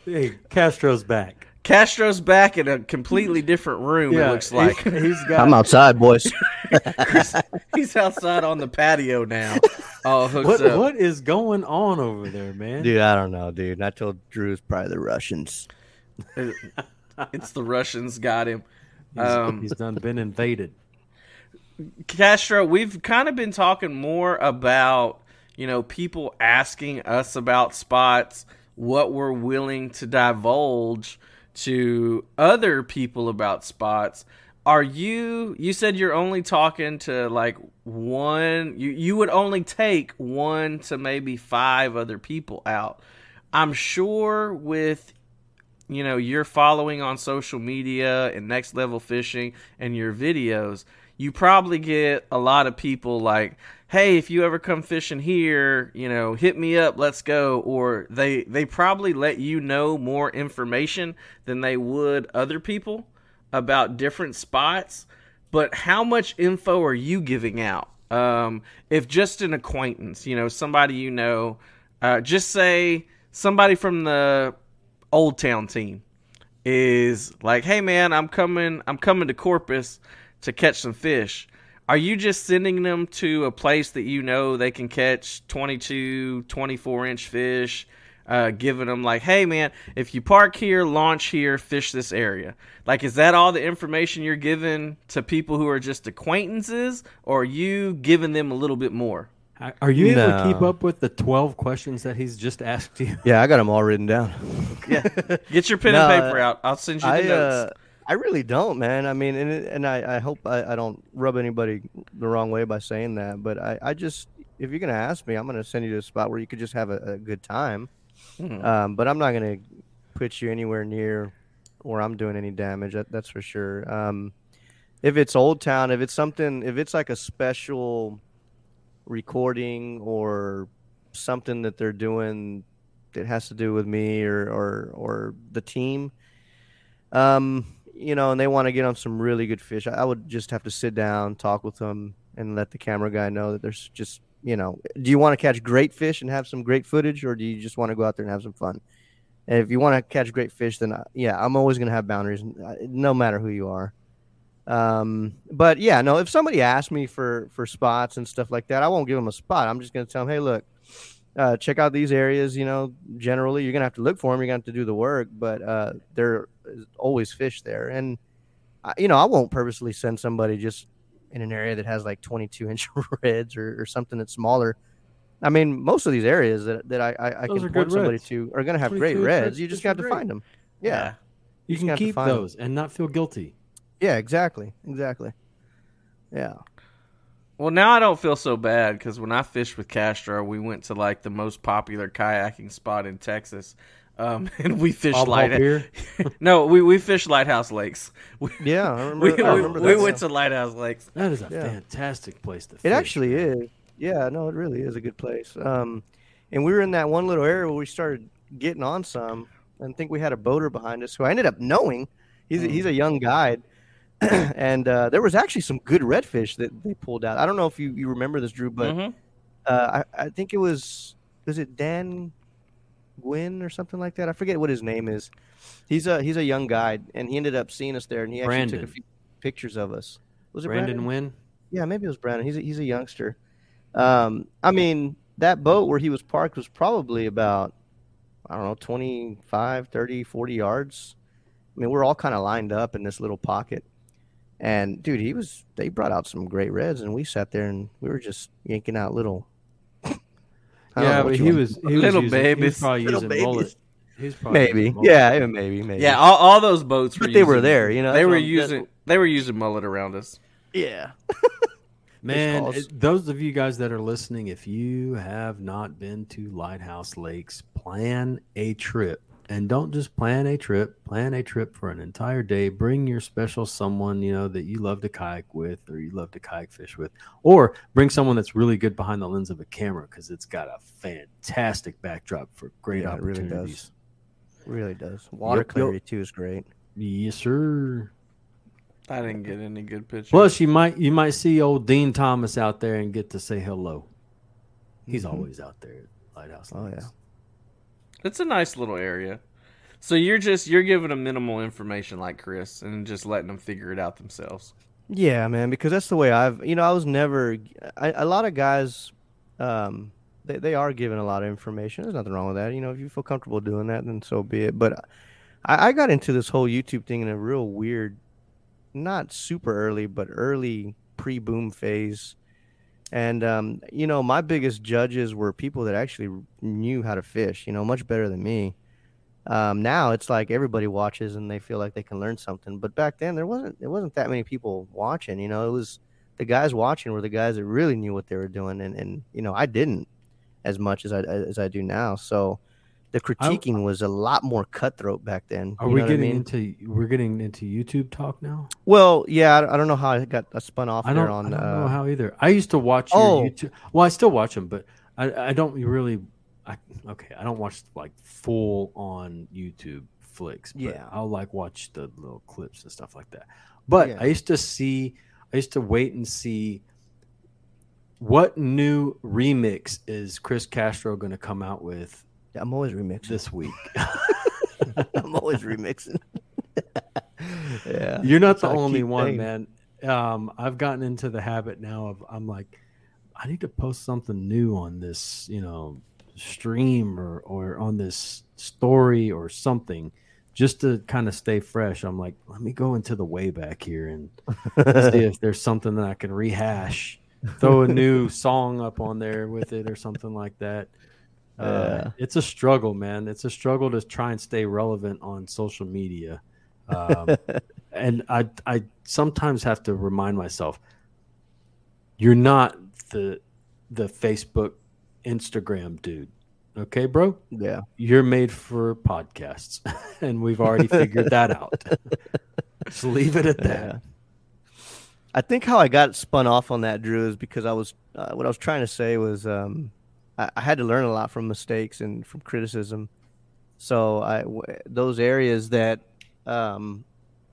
Hey, Castro's back. Castro's back in a completely <laughs> different room. it looks like he's, <laughs> he's got. I'm outside, boys. <laughs> he's outside on the patio now. Oh, hooked What up. what is going on over there, man? dude, I don't know, dude. I told Drew it's probably the Russians. It's the Russians got him. He's, Um, he's done been invaded. Castro, we've kind of been talking more about, you know, people asking us about spots, what we're willing to divulge to other people about spots. Are you you said you're only talking to like one you you would only take one to maybe 5 other people out. I'm sure with you know your following on social media and next level fishing and your videos you probably get a lot of people like hey if you ever come fishing here you know hit me up let's go. Or they they probably let you know more information than they would other people about different spots. But how much info are you giving out? Um, if just an acquaintance you know somebody you know uh, just say somebody from the old town team is like, "Hey man, I'm coming I'm coming to Corpus to catch some fish." Are you just sending them to a place that you know they can catch 22, 24 inch fish, uh, giving them like, "Hey man, if you park here, launch here, fish this area." Like, is that all the information you're giving to people who are just acquaintances, or are you giving them a little bit more? Are you able to keep up with the twelve questions that he's just asked you? Yeah, I got them all written down. Yeah, <laughs> get your pen No, and paper out. I'll send you the I notes. uh, I really don't, man. I mean, and and I, I hope I, I don't rub anybody the wrong way by saying that, but I, I just if you're gonna ask me, I'm gonna send you to a spot where you could just have a, a good time. Mhm. Um, but I'm not gonna put you anywhere near where I'm doing any damage. That, that's for sure. Um, if it's Old Town, if it's something, if it's like a special recording or something that they're doing that has to do with me or or or the team, um, you know, and they want to get on some really good fish, I, I would just have to sit down, talk with them, and let the camera guy know that there's just you know, do you want to catch great fish and have some great footage, or do you just want to go out there and have some fun? And if you want to catch great fish, then uh, yeah, I'm always going to have boundaries, uh, no matter who you are. Um, but yeah, no, if somebody asks me for for spots and stuff like that, I won't give them a spot. I'm just going to tell them, hey, look, uh, check out these areas. You know, generally you're going to have to look for them. You're to have to do the work, but uh, there is always fish there. And I, you know, I won't purposely send somebody just in an area that has like 22 inch <laughs> reds or, or something that's smaller. I mean, most of these areas that, that I, I, I can point somebody to are going to have great reds. reds You just got to great. find them. Yeah. You just can keep those and not feel guilty. Yeah, exactly. Exactly. Yeah. Well, now I don't feel so bad because when I fished with Castro, we went to like the most popular kayaking spot in Texas, um, <laughs> and we fished Bob Hall light. <laughs> No, we we fished Lighthouse Lakes. <laughs> We, Yeah. I remember, we, I remember we that. went to Lighthouse Lakes. That is a Yeah. fantastic place to fish. It actually is. Yeah, no, it really is a good place. Um, and we were in that one little area where we started getting on some, and I think we had a boater behind us who I ended up knowing. He's a, he's a young guide, <clears throat> and uh, there was actually some good redfish that they pulled out. I don't know if you, you remember this, Drew, but Mhm. uh, I, I think it was was it Dan Gwynn or something like that. I forget what his name is. He's a he's a young guide, and he ended up seeing us there, and he actually took a few pictures of us. Was it Brandon Brandon? Wynn. Yeah, maybe it was Brandon. He's a, he's a youngster. Um, I mean, that boat where he was parked was probably about, I don't know, 25, 30, 40 yards. I mean, we're all kind of lined up in this little pocket. And dude, he was, they brought out some great reds and we sat there and we were just yanking out little. <laughs> I don't know Yeah, but he was, he was Little using, He babies. was probably Little using babies. mullet. He was probably Maybe. using mullet. Yeah, maybe, maybe. Yeah, all, all those boats were. But they were there, you know. They were what I'm- using. They were using mullet around us. Yeah. <laughs> Man, it- those of you guys that are listening, if you have not been to Lighthouse Lakes, plan a trip and don't just plan a trip. Plan a trip for an entire day. Bring your special someone you know that you love to kayak with, or you love to kayak fish with, or bring someone that's really good behind the lens of a camera because it's got a fantastic backdrop for great Yeah, it really does. Really does. Water Yep, yep. clarity too is great. Yes, sir. I didn't get any good pictures. Plus, you might you might see old Dean Thomas out there and get to say hello. He's Mhm. always out there at Lighthouse. Oh, Lights. yeah. It's a nice little area. So you're just you're giving them minimal information like Chris and just letting them figure it out themselves. Yeah, man, because that's the way I've, you know, I was never, I, a lot of guys, um, they, they are given a lot of information. There's nothing wrong with that. You know, if you feel comfortable doing that, then so be it. But I, I got into this whole YouTube thing in a real weird, not super early, but early pre boom phase. And, um, you know, my biggest judges were people that actually knew how to fish, you know, much better than me. Um, now it's like everybody watches and they feel like they can learn something. But back then there wasn't there wasn't that many people watching. You know, it was the guys watching were the guys that really knew what they were doing, and and you know I didn't as much as I as I do now. So the critiquing was a lot more cutthroat back then. Are you we know what I getting mean? into we're getting into YouTube talk now? Well, yeah, I, I don't know how I got I spun off I there on. I don't uh, know how either. I used to watch your Oh. YouTube. Well, I still watch them, but I, I don't really. I, okay, I don't watch like full on YouTube flicks. But Yeah. I'll like watch the little clips and stuff like that. But Yeah. I used to see. I used to wait and see. What new remix is Chris Castro going to come out with I'm always remixing. this week? <laughs> I'm always remixing. <laughs> yeah, You're not the only one, man. Um, I've gotten into the habit now of I'm like, I need to post something new on this, you know, stream or or on this story or something, just to kind of stay fresh. I'm like, let me go into the way back here and <laughs> see if there's something that I can rehash. Throw a new song up on there with it or something like that. Uh, it's a struggle, man. It's a struggle to try and stay relevant on social media. Um, <laughs> and I I sometimes have to remind myself you're not the the Facebook Instagram dude. Okay, bro? yeah. You're made for podcasts <laughs> and we've already figured that out. <laughs> Just leave it at that. Yeah. I think how I got spun off on that, Drew, is because I was uh, what I was trying to say was um, I, I had to learn a lot from mistakes and from criticism. So I w- those areas that um,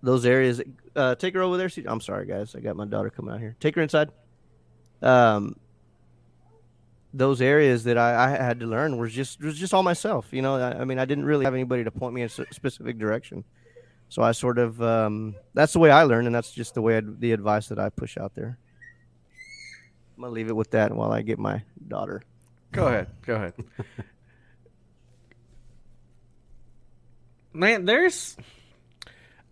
those areas. Uh, take her over there. I'm sorry, guys. I got my daughter coming out here. Take her inside. Um, those areas that I, I had to learn was just was just all myself. You know, I, I mean, I didn't really have anybody to point me in a specific direction. So I sort of um, that's the way I learn, and that's just the way I, the advice that I push out there. I'm gonna leave it with that while I get my daughter. Go ahead. Go ahead. <laughs> Man, there's.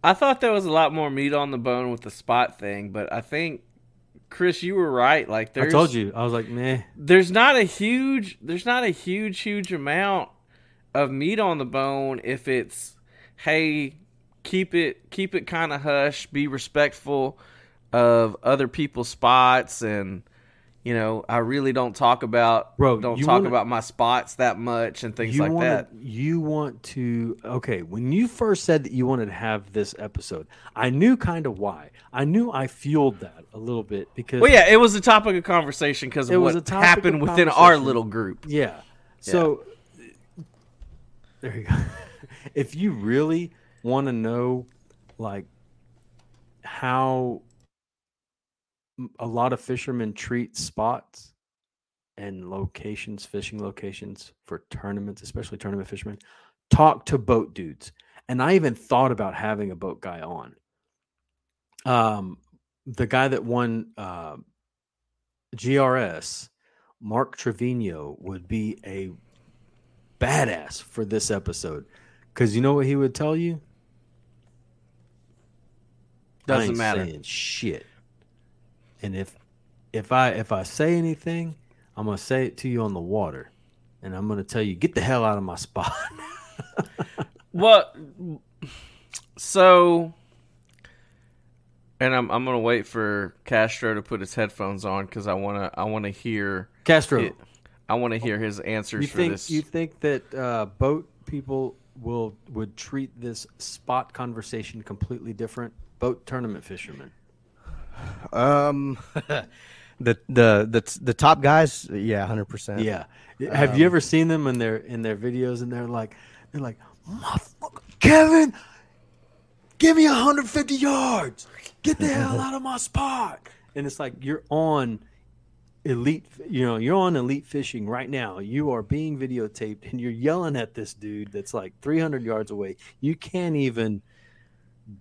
I thought there was a lot more meat on the bone with the spot thing, but I think Chris, you were right. Like I told you. I was like, meh. there's not a huge, there's not a huge, huge amount of meat on the bone if it's, hey, keep it, keep it kind of hush, be respectful of other people's spots, and you know, I really don't talk about, Bro, don't talk wanna- about my spots that much and things like wanna, that. You want to okay? When you first said that you wanted to have this episode, I knew kind of why. I knew I fueled that a little bit because Well, yeah, it was a topic of conversation because It of was what a topic happened within our little group. Yeah. So there you go. <laughs> if you really want to know like how a lot of fishermen treat spots and locations, fishing locations for tournaments, especially tournament fishermen, talk to boat dudes. And I even thought about having a boat guy on. Um, the guy that won uh, GRS, Mark Trevino, would be a badass for this episode. Because you know what he would tell you? Doesn't matter. saying shit. And if if I if I say anything, I'm gonna say it to you on the water, and I'm gonna tell you get the hell out of my spot. <laughs> Well, so, and I'm I'm gonna wait for Castro to put his headphones on because I wanna I wanna hear Castro, it- I want to hear his answers you for think this. you think that uh, boat people will would treat this spot conversation completely different? Boat tournament fishermen. Um, <laughs> the the the the top guys, yeah, hundred percent. Yeah. Have you ever seen them in their in their videos and they're like they're like, "Motherfucker, Kevin, give me 150 yards. Get the hell <laughs> out of my spot. And it's like you're on elite you know, you're on elite fishing right now. You are being videotaped and you're yelling at this dude that's like 300 yards away. You can't even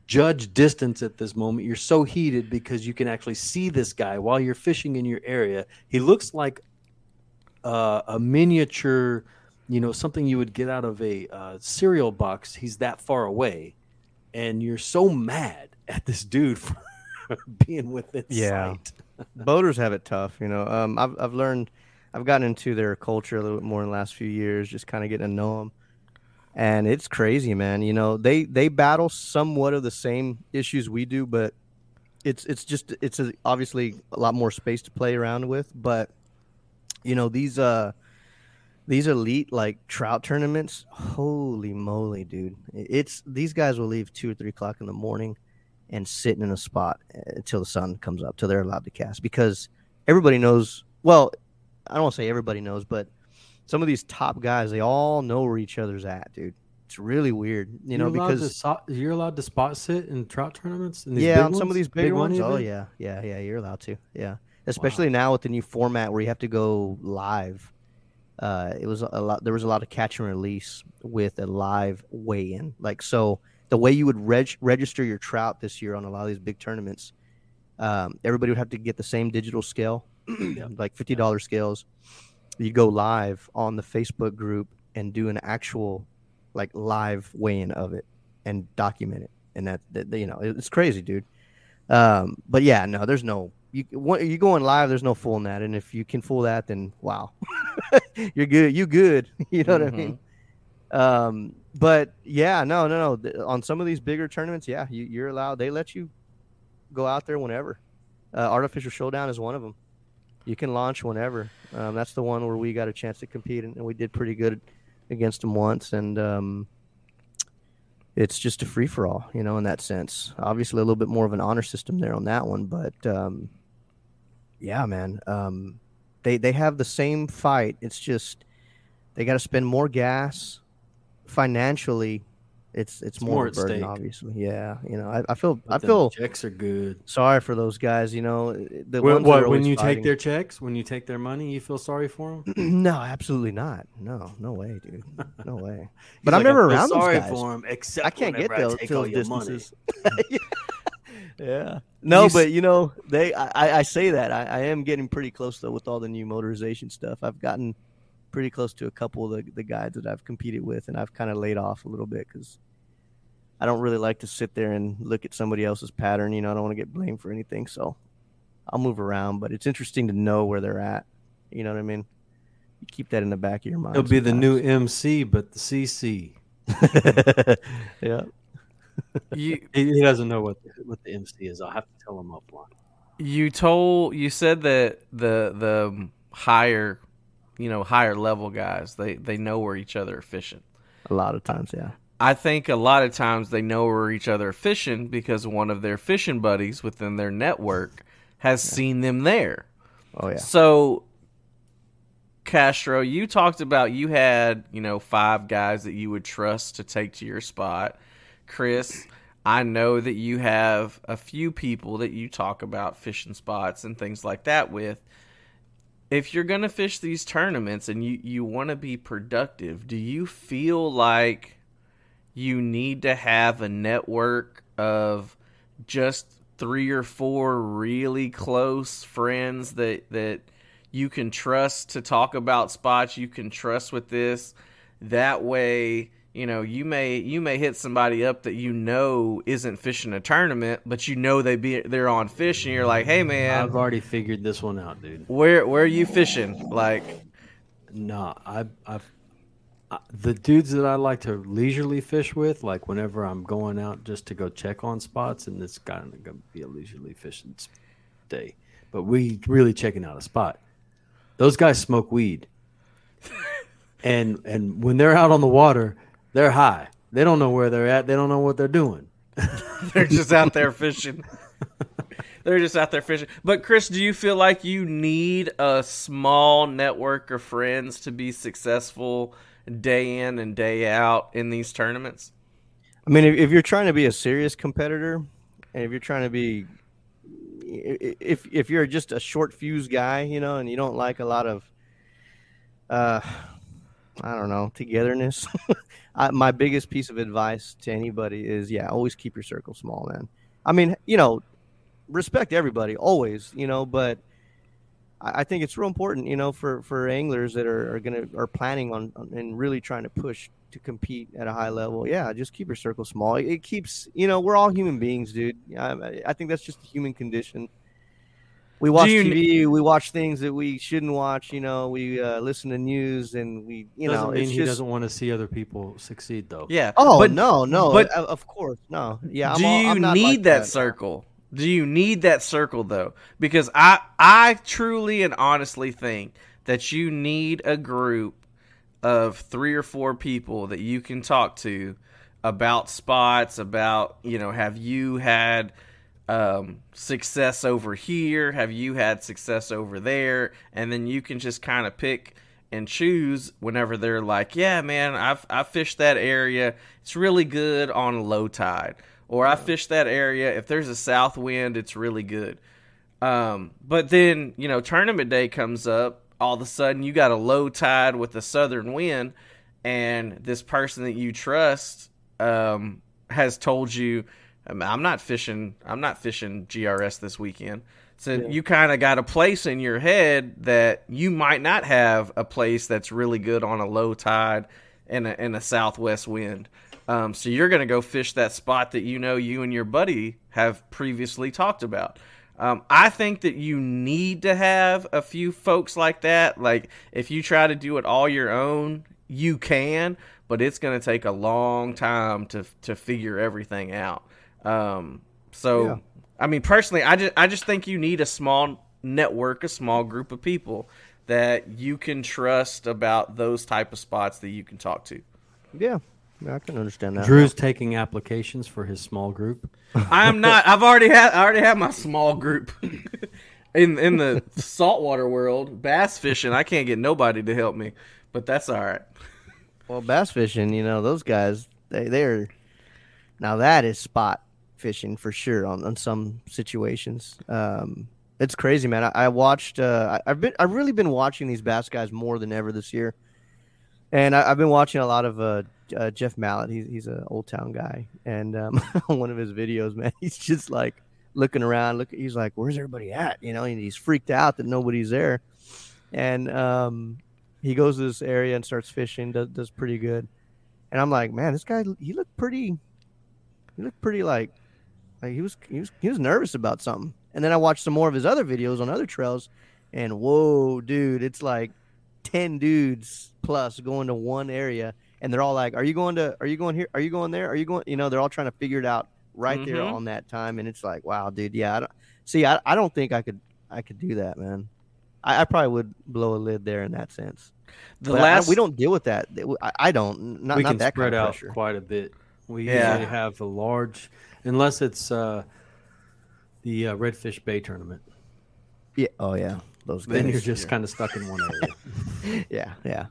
judge distance at this moment. You're so heated because you can actually see this guy while you're fishing in your area. He looks like uh, a miniature, you know, something you would get out of a uh, cereal box. He's that far away, and you're so mad <laughs> at this dude for <laughs> being within Yeah. sight. <laughs> boaters have it tough. You know, um, I've I've learned, I've gotten into their culture a little bit more in the last few years, just kind of getting to know them, and it's crazy, man. You know, they they battle somewhat of the same issues we do, but it's it's just it's a, obviously a lot more space to play around with. But you know these uh these elite like trout tournaments, holy moly, dude! It's these guys will leave two or three o'clock in the morning and sitting in a spot until the sun comes up till they're allowed to cast because everybody knows well i don't want to say everybody knows but some of these top guys they all know where each other's at dude. It's really weird you know You're because so- you're allowed to spot sit in trout tournaments. In these yeah big on some of these bigger one ones? Oh yeah. Yeah yeah you're allowed to. Yeah. Especially now with the new format where you have to go live. Uh it was a lot there was a lot of catch and release with a live weigh-in. Like so the way you would reg- register your trout this year on a lot of these big tournaments um, everybody would have to get the same digital scale <clears throat> like $50 scales you go live on the facebook group and do an actual like live weigh-in of it and document it. And that, that you know it's crazy dude. Um, but yeah no there's no you you going live there's no fooling that. And if you can fool that then wow. <laughs> You're good you good. <laughs> You know what i mean? Um, but yeah no no no. On some of these bigger tournaments yeah you, you're allowed they let you go out there whenever. Uh, artificial showdown is one of them you can launch whenever um, that's the one where we got a chance to compete and, and we did pretty good against them once and um, it's just a free for all, you know, in that sense. Obviously, a little bit more of an honor system there on that one, but um, yeah, man, um, they they have the same fight. It's just they got to spend more gas financially. It's it's, It's more, more of at a burden, stake. obviously. Yeah, you know, I, I feel I But them feel checks are good. sorry for those guys. You know, the When, ones what when you fighting. take their checks, when you take their money, you feel sorry for them. <clears throat> no, absolutely not. No, no way, dude. No way. <laughs> But I'm never around those sorry guys. for them, except I can't get I those, take those all your money. distances. <laughs> <laughs> yeah. No, You but you know, they. I, I- I say that I, I am getting pretty close though with all the new motorization stuff. I've gotten pretty close to a couple of the, the guys that I've competed with, and I've kind of laid off a little bit because I don't really like to sit there and look at somebody else's pattern. You know, I don't want to get blamed for anything, so I'll move around. But it's interesting to know where they're at. You know what I mean? You keep that in the back of your mind. It'll be the new. MC, but the CC. <laughs> yeah. You <laughs> He, he doesn't know what the, what the MC is. I'll have to tell him offline. you told you said that the the higher, you know, higher level guys they they know where each other are fishing. A lot of times, yeah. I think a lot of times they know where each other are fishing because one of their fishing buddies within their network has seen them there. Oh yeah. So, Castro, you talked about you had, you know, five guys that you would trust to take to your spot. Chris, I know that you have a few people that you talk about fishing spots and things like that with. If you're going to fish these tournaments and you, you want to be productive, do you feel like you need to have a network of just three or four really close friends that that you can trust to talk about spots you can trust with this? That way you know you may you may hit somebody up that you know isn't fishing a tournament but you know they be they're on fish and you're like hey man I've already figured this one out, dude. where where are you fishing like No, I, I've I, the dudes that I like to leisurely fish with, like whenever I'm going out just to go check on spots, and it's kind of gonna be a leisurely fishing day, but we really checking out a spot. Those guys smoke weed, <laughs> and and when they're out on the water, They're high. They don't know where they're at. They don't know what they're doing. <laughs> They're just out there fishing. <laughs> They're just out there fishing. But Chris, do you feel like you need a small network of friends to be successful day in and day out in these tournaments? I mean, if, if you're trying to be a serious competitor, and if you're trying to be, if if you're just a short fuse guy, you know, and you don't like a lot of, uh, I don't know, togetherness. <laughs> I, my biggest piece of advice to anybody is, yeah, always keep your circle small, man. I mean, you know, respect everybody always, you know, but I, I think it's real important, you know, for for anglers that are, are gonna are planning on, on and really trying to push to compete at a high level. Yeah, just keep your circle small. It, it keeps, you know, we're all human beings, dude. I, I think that's just the human condition. We watch you- TV, we watch things that we shouldn't watch. You know, we uh, listen to news, and we, you doesn't know, mean it's he just. doesn't want to see other people succeed, though. Yeah. Oh but no, no, but- of of course, no. Yeah, I'm do all- you I'm not need like that, circle? Do you need that circle though? Because I I truly and honestly think that you need a group of three or four people that you can talk to about spots, about, you know, have you had um, success over here? Have you had success over there? And then you can just kind of pick and choose whenever they're like, yeah, man, I've I fished that area. It's really good on low tide, or I fished that area. If there's a south wind, it's really good. Um, but then you know, tournament day comes up. All of a sudden, you got a low tide with a southern wind, and this person that you trust um, has told you, "Um, "I'm not fishing. I'm not fishing GRS this weekend." So you kind of got a place in your head that you might not have a place that's really good on a low tide and a, and a southwest wind. Um, so you're going to go fish that spot that you know you and your buddy have previously talked about. Um, I think that you need to have a few folks like that. Like if you try to do it all your own, you can, but it's going to take a long time to to figure everything out. Um, so Yeah. I mean, personally, I just I just think you need a small network, a small group of people that you can trust about those type of spots that you can talk to. Yeah, yeah I can understand that. Drew's taking applications for his small group. <laughs> I'm not. I've already had. I already have my small group <laughs> in in the <laughs> saltwater world, bass fishing. I can't get nobody to help me, but that's all right. Well, bass fishing, you know, those guys, they they're now that is spot fishing for sure on, on some situations. Um, it's crazy, man. I, I watched. Uh, I, I've been. I've really been watching these bass guys more than ever this year, and I, I've been watching a lot of uh, uh, Jeff Mallet. He's he's an old town guy, and um, <laughs> on one of his videos, man, <laughs> he's just like looking around. Look, he's like, "Where's everybody at?" You know, and he's freaked out that nobody's there, and um, he goes to this area and starts fishing. Does does pretty good, and I'm like, man, this guy he looked pretty. He looked pretty like, like he was he was he was nervous about something. And then I watched some more of his other videos on other trails, and whoa, dude, it's like ten dudes plus going to one area, and they're all like, "Are you going to? Are you going here? Are you going there? Are you going?" You know, they're all trying to figure it out right there Mhm. on that time, and it's like, wow, dude, yeah. I don't, see, I, I don't think I could I could do that, man. I, I probably would blow a lid there in that sense. The But I- last we don't deal with that. I, I don't. Not, we not can that spread kind of out pressure. quite a bit. We Yeah. usually have a large, unless it's uh, the uh, Redfish Bay tournament. Yeah. Oh yeah. Those Then you're just kind of stuck in one area. <laughs> yeah. Yeah.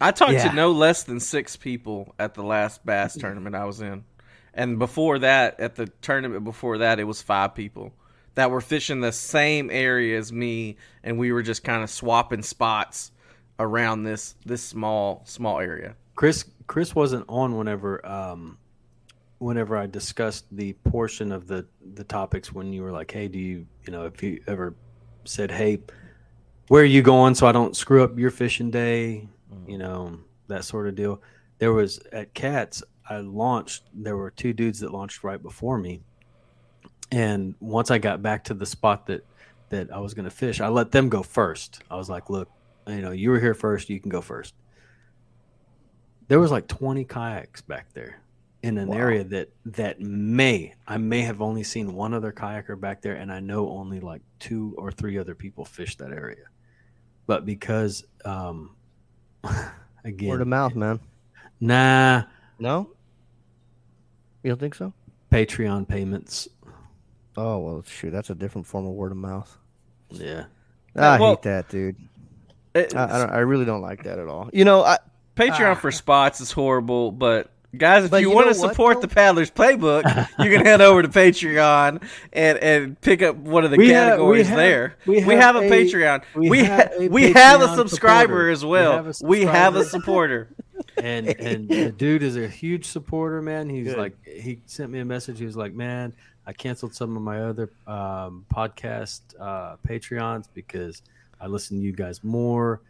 I talked Yeah. to no less than six people at the last bass tournament I was in, and before that, at the tournament before that, it was five people that were fishing the same area as me, and we were just kind of swapping spots around this this small small area. Chris Chris wasn't on whenever um, whenever I discussed the portion of the the topics when you were like, "Hey, do you you know if you ever said, hey, where are you going so I don't screw up your fishing day, mm. you know that sort of deal." There was at Cats. I launched. There were two dudes that launched right before me, and once I got back to the spot that that I was going to fish, I let them go first. I was like, "Look, you know, you were here first. You can go first there was like 20 kayaks back there in an Wow. area that that may I may have only seen one other kayaker back there and I know only like two or three other people fish that area. But because um <laughs> again Word of mouth, man. Nah, No, you don't think so? Patreon payments. Oh well, shoot, that's a different form of word of mouth. Yeah. I well- hate that, dude. I, I, don't, I really don't like that at all. You know, I Patreon for spots is horrible, but guys, if But you, you want to support though? the Paddlers Playbook, you can <laughs> head over to Patreon and, and pick up one of the We have- categories we have- there. we We, have have, a, a- Patreon. we We have ha- a we have a subscriber supporter. as We well. have a We have a supporter. <laughs> and and the dude is a huge supporter, man. He's Good. like, he sent me a message. He was like, man, I canceled some of my other um, podcast uh, Patreons because I listen to you guys more.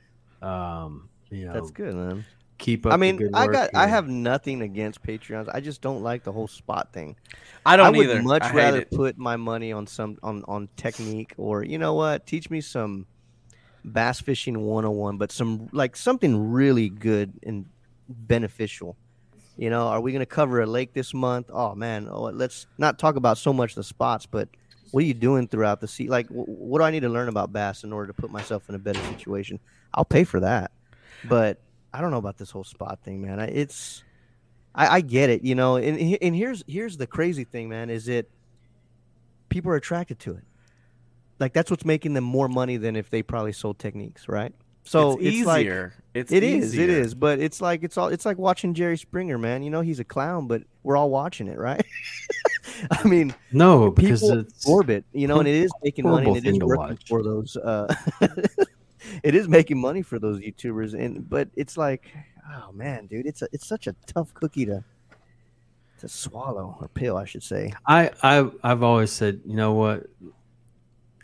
Um, you know, that's good, man. Keep up. I the mean, good I work got, I have nothing against Patreons. I just don't like the whole spot thing. I don't I would either. much I rather it. put my money on some on on technique or you know what, teach me some bass fishing 101, but some like something really good and beneficial. You know, are we going to cover a lake this month? Oh man, oh, let's not talk about so much the spots, but what are you doing throughout the sea? Like, wh- what do I need to learn about bass in order to put myself in a better situation? I'll pay for that, but I don't know about this whole spot thing, man. I- It's, I, I get it, you know, and and here's here's the crazy thing, man, is it people are attracted to it. Like that's what's making them more money than if they probably sold techniques, right? So it's, it's, like easier. it's it is, it easier. is, but it's like it's all it's like watching Jerry Springer, man. You know he's a clown, but we're all watching it, right? <laughs> I mean, no because people it's absorb it, you know, and it is <laughs> making money, and horrible it is thing to working watch. for those. Uh, <laughs> <laughs> it is making money for those YouTubers, and but it's like, oh man, dude, it's a, it's such a tough cookie to to swallow or pill, I should say. I, I I've always said, you know what?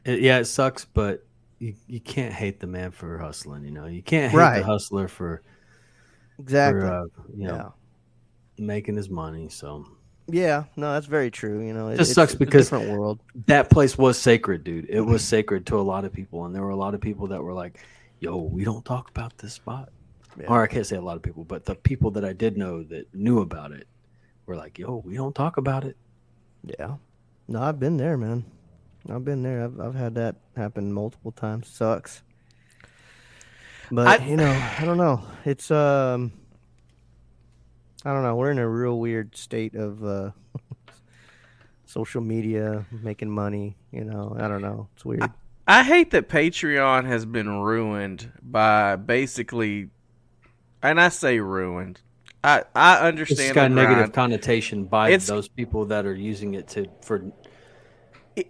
It, yeah, it sucks, but you, you can't hate the man for hustling. You know, you can't hate Right. the hustler for Exactly. for uh, you yeah. know making his money. So Yeah. No, that's very true. You know, it Just it's- sucks because- different world. that place was sacred, dude. It was sacred to a lot of people, and there were a lot of people that were like, "Yo, we don't talk about this spot." Yeah. Or I can't say a lot of people, but the people that I did know that knew about it were like, "Yo, we don't talk about it." Yeah. No, I've been there, man. I've been there. I've I've had that happen multiple times. Sucks. But I- you know, I don't know. It's um I don't know. We're in a real weird state of uh <laughs> social media, making money, you know. I don't know. It's weird. I hate that Patreon has been ruined by basically, and I say ruined. I I It's understand got a the negative connotation by It's- those people that are using it to for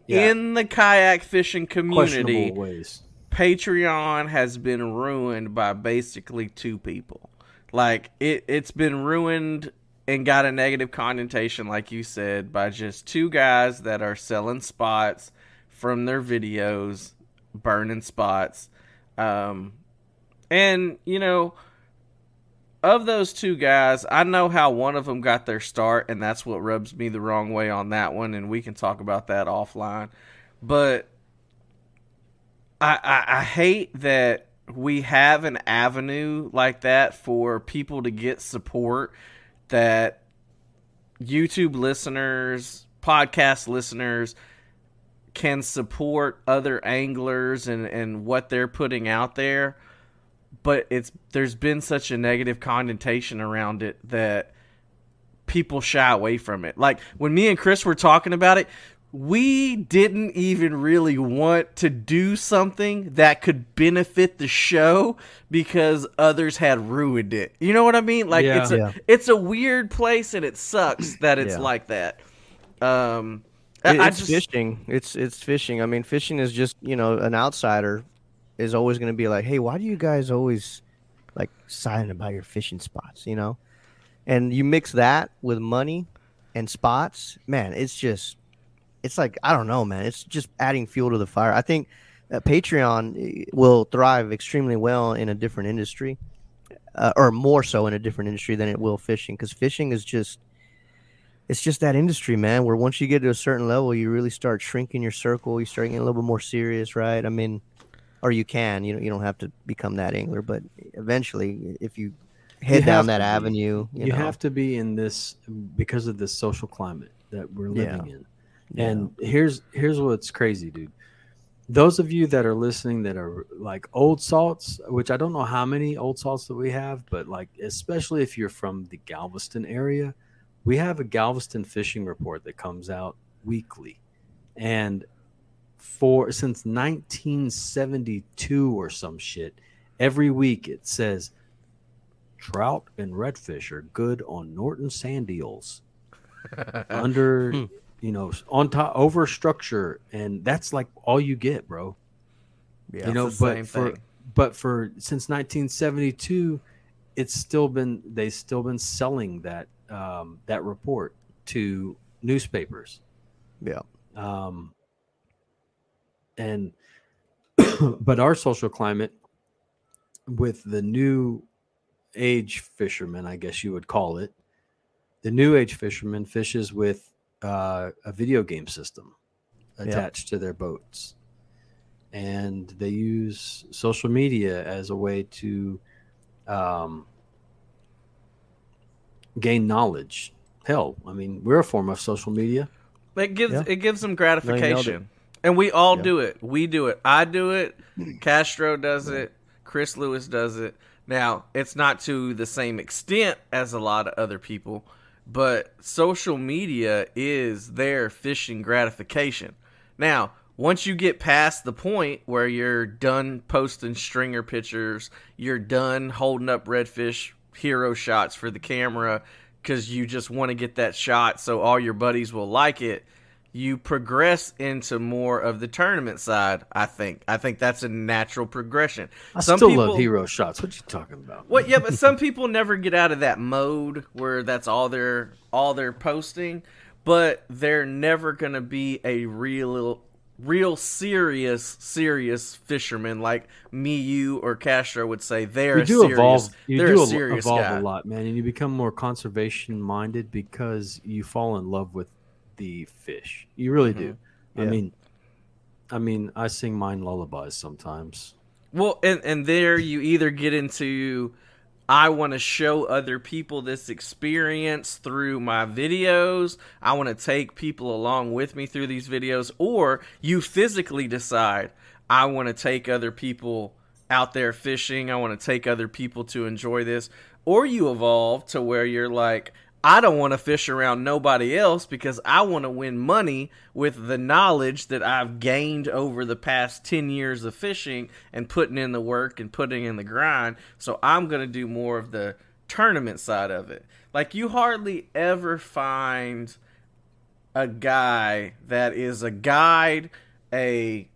yeah. in the kayak fishing community. ways. Patreon has been ruined by basically two people. Like it it's been ruined and got a negative connotation like you said by just two guys that are selling spots from their videos, burning spots. Um and you know of those two guys, I know how one of them got their start and that's what rubs me the wrong way on that one and we can talk about that offline. But I, I, I hate that we have an avenue like that for people to get support that YouTube listeners, podcast listeners can support other anglers and, and what they're putting out there. But it's there's been such a negative connotation around it that people shy away from it. Like when me and Chris were talking about it, we didn't even really want to do something that could benefit the show because others had ruined it. You know what I mean? Like Yeah. it's a Yeah. it's a weird place and it sucks <clears throat> that it's Yeah. like that. Um It- it's just fishing. It's it's fishing. I mean, fishing is just you know an outsider is always going to be like, hey, why do you guys always like silent about your fishing spots? You know, and you mix that with money and spots, man, it's just it's like I don't know, man. It's just adding fuel to the fire. I think uh, Patreon eh, will thrive extremely well in a different industry, uh, or more so in a different industry than it will fishing, because fishing is just it's just that industry, man, where once you get to a certain level, you really start shrinking your circle. You start getting a little bit more serious, right? I mean, or you can, you know, you don't have to become that angler, but eventually, if you head You down that be. avenue, you, You, know, have to be in this because of this social climate that we're Yeah. living in. Yeah. And here's here's what's crazy, dude. those of you that are listening that are like old salts, which I don't know how many old salts that we have, but like especially if you're from the Galveston area, we have a Galveston fishing report that comes out weekly. And for since 1972 or some shit, every week it says trout and redfish are good on Norton sand eels <laughs> under Hmm. You know on top over structure and that's like all you get bro Yeah. you know but for thing. but for since 1972 it's still been they've still been selling that um, that report to newspapers yeah. um, and <coughs> but our social climate with the new age fisherman i guess you would call it the new age fisherman fishes with uh, a video game system Yeah. attached to their boats and they use social media as a way to um, gain knowledge hell i mean we're a form of social media It gives Yeah. it gives them No, you nailed it. gratification, and we all Yeah. do it. We do it. I do it. Castro does it. Chris Lewis does it. Now it's not to the same extent as a lot of other people, but social media is their fishing gratification. Now, once you get past the point where you're done posting stringer pictures, you're done holding up redfish hero shots for the camera because you just want to get that shot so all your buddies will like it. You progress into more of the tournament side. I think. I think that's a natural progression. i Some still people- love hero shots what you talking about well, yeah, but some people never get out of that mode where that's all they're all they're posting, but they're never gonna be a real real serious serious fisherman like me, you, or Castro would say. They're you do serious, evolve you they're do evolve guy. a lot man and you become more conservation minded because you fall in love with the fish you really do mm-hmm. i Yeah. mean i mean i sing mine lullabies sometimes Well, and and there you either get into I want to show other people this experience through my videos. I want to take people along with me through these videos or you physically decide I want to take other people out there fishing. I want to take other people to enjoy this. Or you evolve to where you're like I don't want to fish around nobody else because I want to win money with the knowledge that I've gained over the past 10 years of fishing and putting in the work and putting in the grind. So I'm going to do more of the tournament side of it. Like, you hardly ever find a guy that is a guide, a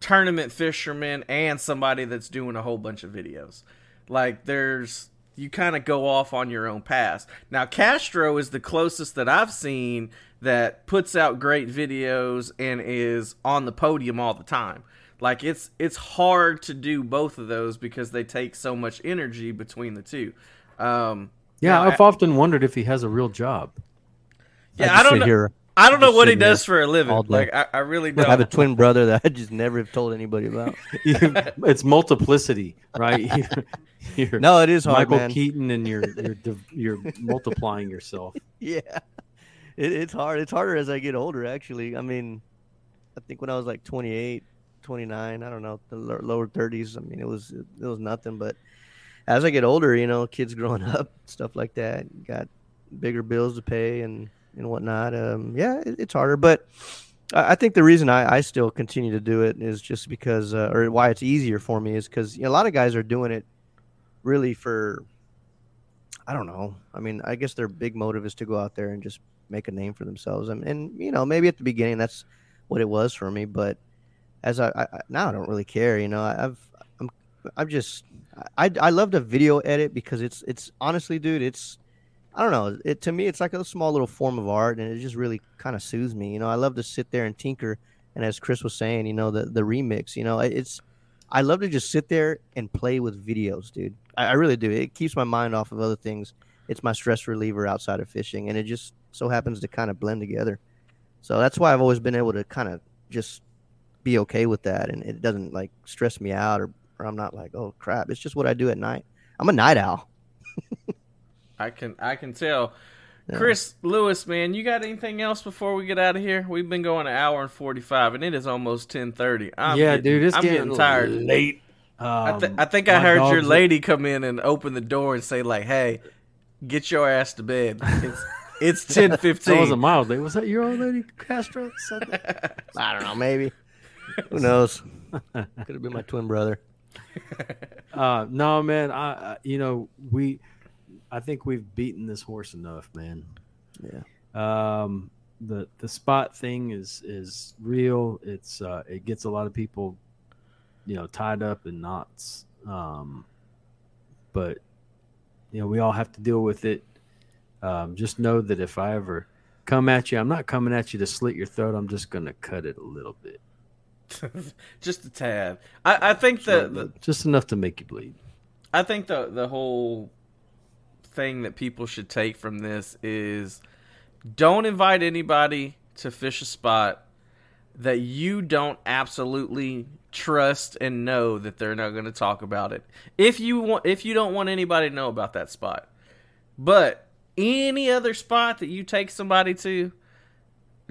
tournament fisherman, and somebody that's doing a whole bunch of videos. Like, there's you kind of go off on your own path. Now, Castro is the closest that I've seen that puts out great videos and is on the podium all the time. Like it's it's hard to do both of those because they take so much energy between the two. Um, yeah i've often wondered if he has a real job yeah, just I don't know. here. I don't know what he does for a living. Like I, I really don't. I have a twin brother that I just never have told anybody about. <laughs> it's multiplicity right <laughs> you're, you're No, it is hard, michael man. keaton and you're <laughs> you're you're multiplying yourself Yeah, it, it's hard. It's harder as I get older. Actually, I mean, I think when I was like 28, 29, I don't know, the lower 30s. I mean, it was it was nothing. But as I get older, you know, kids growing up, stuff like that, got bigger bills to pay and and whatnot. Um, yeah, it, it's harder. But I, think the reason I, I still continue to do it is just because, uh, or why it's easier for me is because you know, a lot of guys are doing it really for I don't know. I mean, I guess their big motive is to go out there and just make a name for themselves. And, and you know, maybe at the beginning that's what it was for me. But as I, I now I don't really care. You know, I've I'm I'm just I I love to video edit because it's it's honestly, dude, it's I don't know. It to me, it's like a small little form of art, and it just really kind of soothes me. You know, I love to sit there and tinker. And as Chris was saying, you know, the the remix, you know, it's I love to just sit there and play with videos, dude. I, I really do. It keeps my mind off of other things. It's my stress reliever outside of fishing, and it just so happens to kind of blend together. So that's why I've always been able to kind of just be okay with that, and it doesn't like stress me out, or, or I'm not like, oh crap. It's just what I do at night. I'm a night owl. <laughs> I can I can tell Chris Lewis, man, you got anything else before we get out of here? We've been going an hour and forty five, and it is almost ten thirty. yeah, getting, dude, it's I'm getting, getting tired. late. I, th- Um, I think I heard your dogs are- lady come in and open the door and say like, "Hey, get your ass to bed. It's <laughs> it's ten That wasn't my old lady. Was that your old lady, Castro? Said? <laughs> I don't know, maybe. Who knows? <laughs> Could have been my twin brother. Uh, no, man. I, I, you know, we, I think we've beaten this horse enough, man. Yeah. Um, the the spot thing is is real. It's uh, it gets a lot of people, you know, tied up in knots. Um, but you know, we all have to deal with it. Um, just know that if I ever come at you, I'm not coming at you to slit your throat. I'm just gonna cut it a little bit, <laughs> Just a tad. I, I think the, the just enough to make you bleed. I think the the whole thing that people should take from this is don't invite anybody to fish a spot that you don't absolutely trust and know that they're not going to talk about it. If you want if you don't want anybody to know about that spot. But any other spot that you take somebody to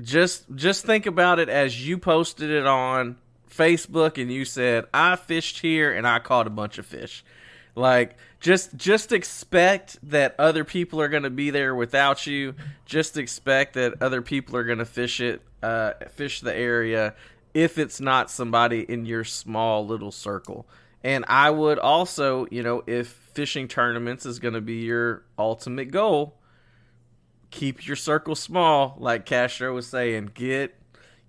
just just think about it as you posted it on Facebook and you said I fished here and I caught a bunch of fish. Like just just expect that other people are going to be there without you. Just expect that other people are going to fish it uh fish the area if it's not somebody in your small little circle. And I would also, you know, if fishing tournaments is going to be your ultimate goal, keep your circle small like Castro was saying. Get,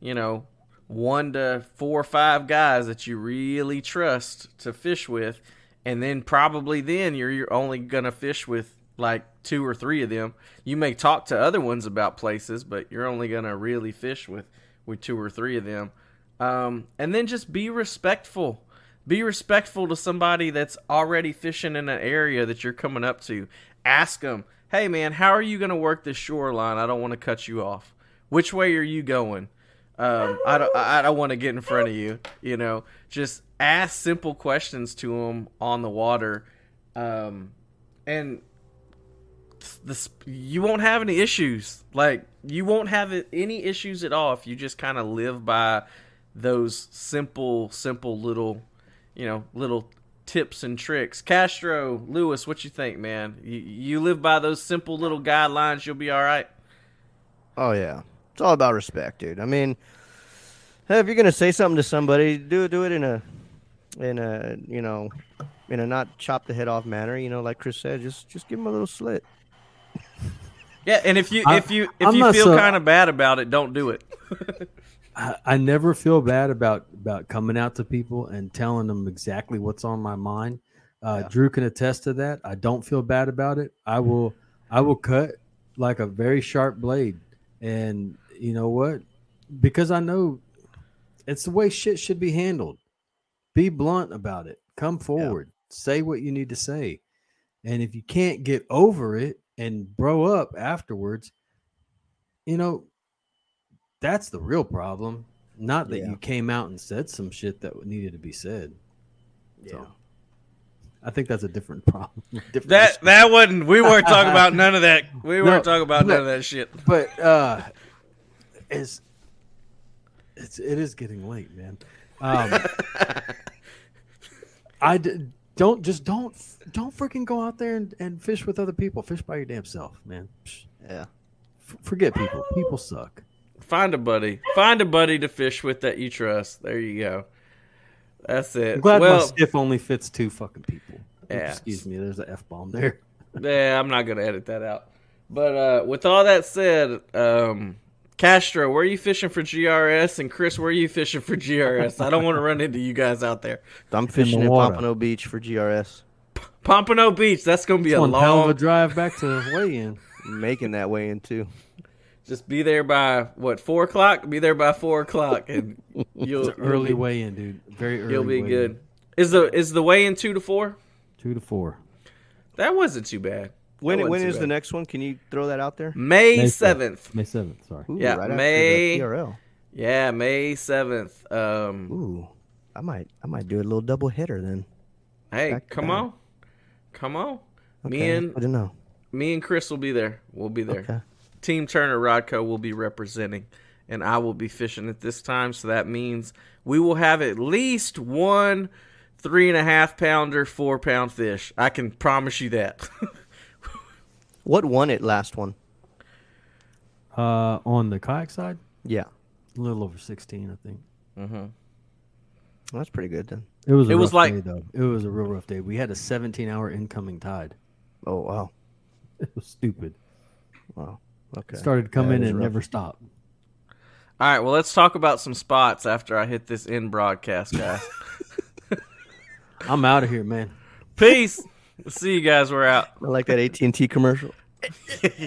you know, one to four or five guys that you really trust to fish with and then probably then you're, you're only gonna fish with like two or three of them. You may talk to other ones about places but you're only gonna really fish with with two or three of them. Um, and then just be respectful. Be respectful to somebody that's already fishing in an area that you're coming up to. Ask them hey man how are you gonna work this shoreline? I don't want to cut you off. Which way are you going um, I don't, I don't want to get in front of you. You know, just ask simple questions to them on the water, um, and this you won't have any issues. Like you won't have any issues at all if you just kind of live by those simple, simple little, you know, little tips and tricks. Castro, Lewis, what you think, man? You, you live by those simple little guidelines, you'll be all right. Oh yeah, it's all about respect, dude. I mean, if you're gonna say something to somebody, do do it in a, in a you know, in a not chop the head off manner. You know, like Chris said, just just give him a little slit. <laughs> Yeah, and if you I- if you if I'm you feel so- kind of bad about it, don't do it. <laughs> I, I never feel bad about about coming out to people and telling them exactly what's on my mind. Uh, Yeah. Drew can attest to that. I don't feel bad about it. I will I will cut like a very sharp blade, and you know what? Because I know it's the way shit should be handled. Be blunt about it. Come forward. Say what you need to say. And if you can't get over it and bro up afterwards, you know, that's the real problem. Not that Yeah. you came out and said some shit that needed to be said. So I think that's a different <laughs> problem. different That issue. that wasn't. We weren't talking about <laughs> none of that. We No, weren't talking about none of that shit. but uh it's it's it is getting late, man. Um <laughs> I d- don't just don't don't freaking go out there and, and fish with other people. Fish by your damn self, man. Psh, Yeah. f- forget people. People suck. Find a buddy. Find a buddy to fish with that you trust. There you go. That's it. I'm glad my well, skiff only fits two fucking people. Yeah. Excuse me, there's an F bomb there. yeah, I'm not gonna edit that out. But uh, with all that said, um, Castro, where are you fishing for GRS? And Chris, where are you fishing for GRS? I don't want to run into you guys out there. I'm fishing the at water. Pompano Beach for GRS. Pompano Beach. That's gonna be It's a one hell of a long. drive back to weigh in. <laughs> Making that way in too. Just be there by what four o'clock? Be there by four o'clock, and <laughs> you'll It's an early you'll be, weigh in, dude. Very early. You'll be weigh-in. good. Is the is the weigh in two to four? Two to four. That wasn't too bad. When That when wasn't is too the next one? Can you throw that out there? May May seventh. May seventh. Sorry. Ooh, Yeah, right May- TRL. Yeah, May seventh. Um, Ooh, I might I might do a little double header then. hey, back come back. on, come on. Me Okay, and I don't know. Me and Chris will be there. We'll be there. Okay. Team Turner Rodco will be representing, and I will be fishing at this time. So that means we will have at least one three and a half pounder, four pound fish. I can promise you that. <laughs> What won it last one? Uh, on the kayak side, Yeah. a little over 16, I think. mm-hmm. Well, that's pretty good then. It was. A It was rough like- day, though. It was a real rough day. We had a 17 hour incoming tide. Oh wow. <laughs> It was stupid. Wow. Okay. It started coming That is and rough. never stopped. All right, well, let's talk about some spots after I hit this in broadcast, guys. <laughs> I'm out of here, man. Peace. See you guys. We're out. I like that AT and T commercial. <laughs>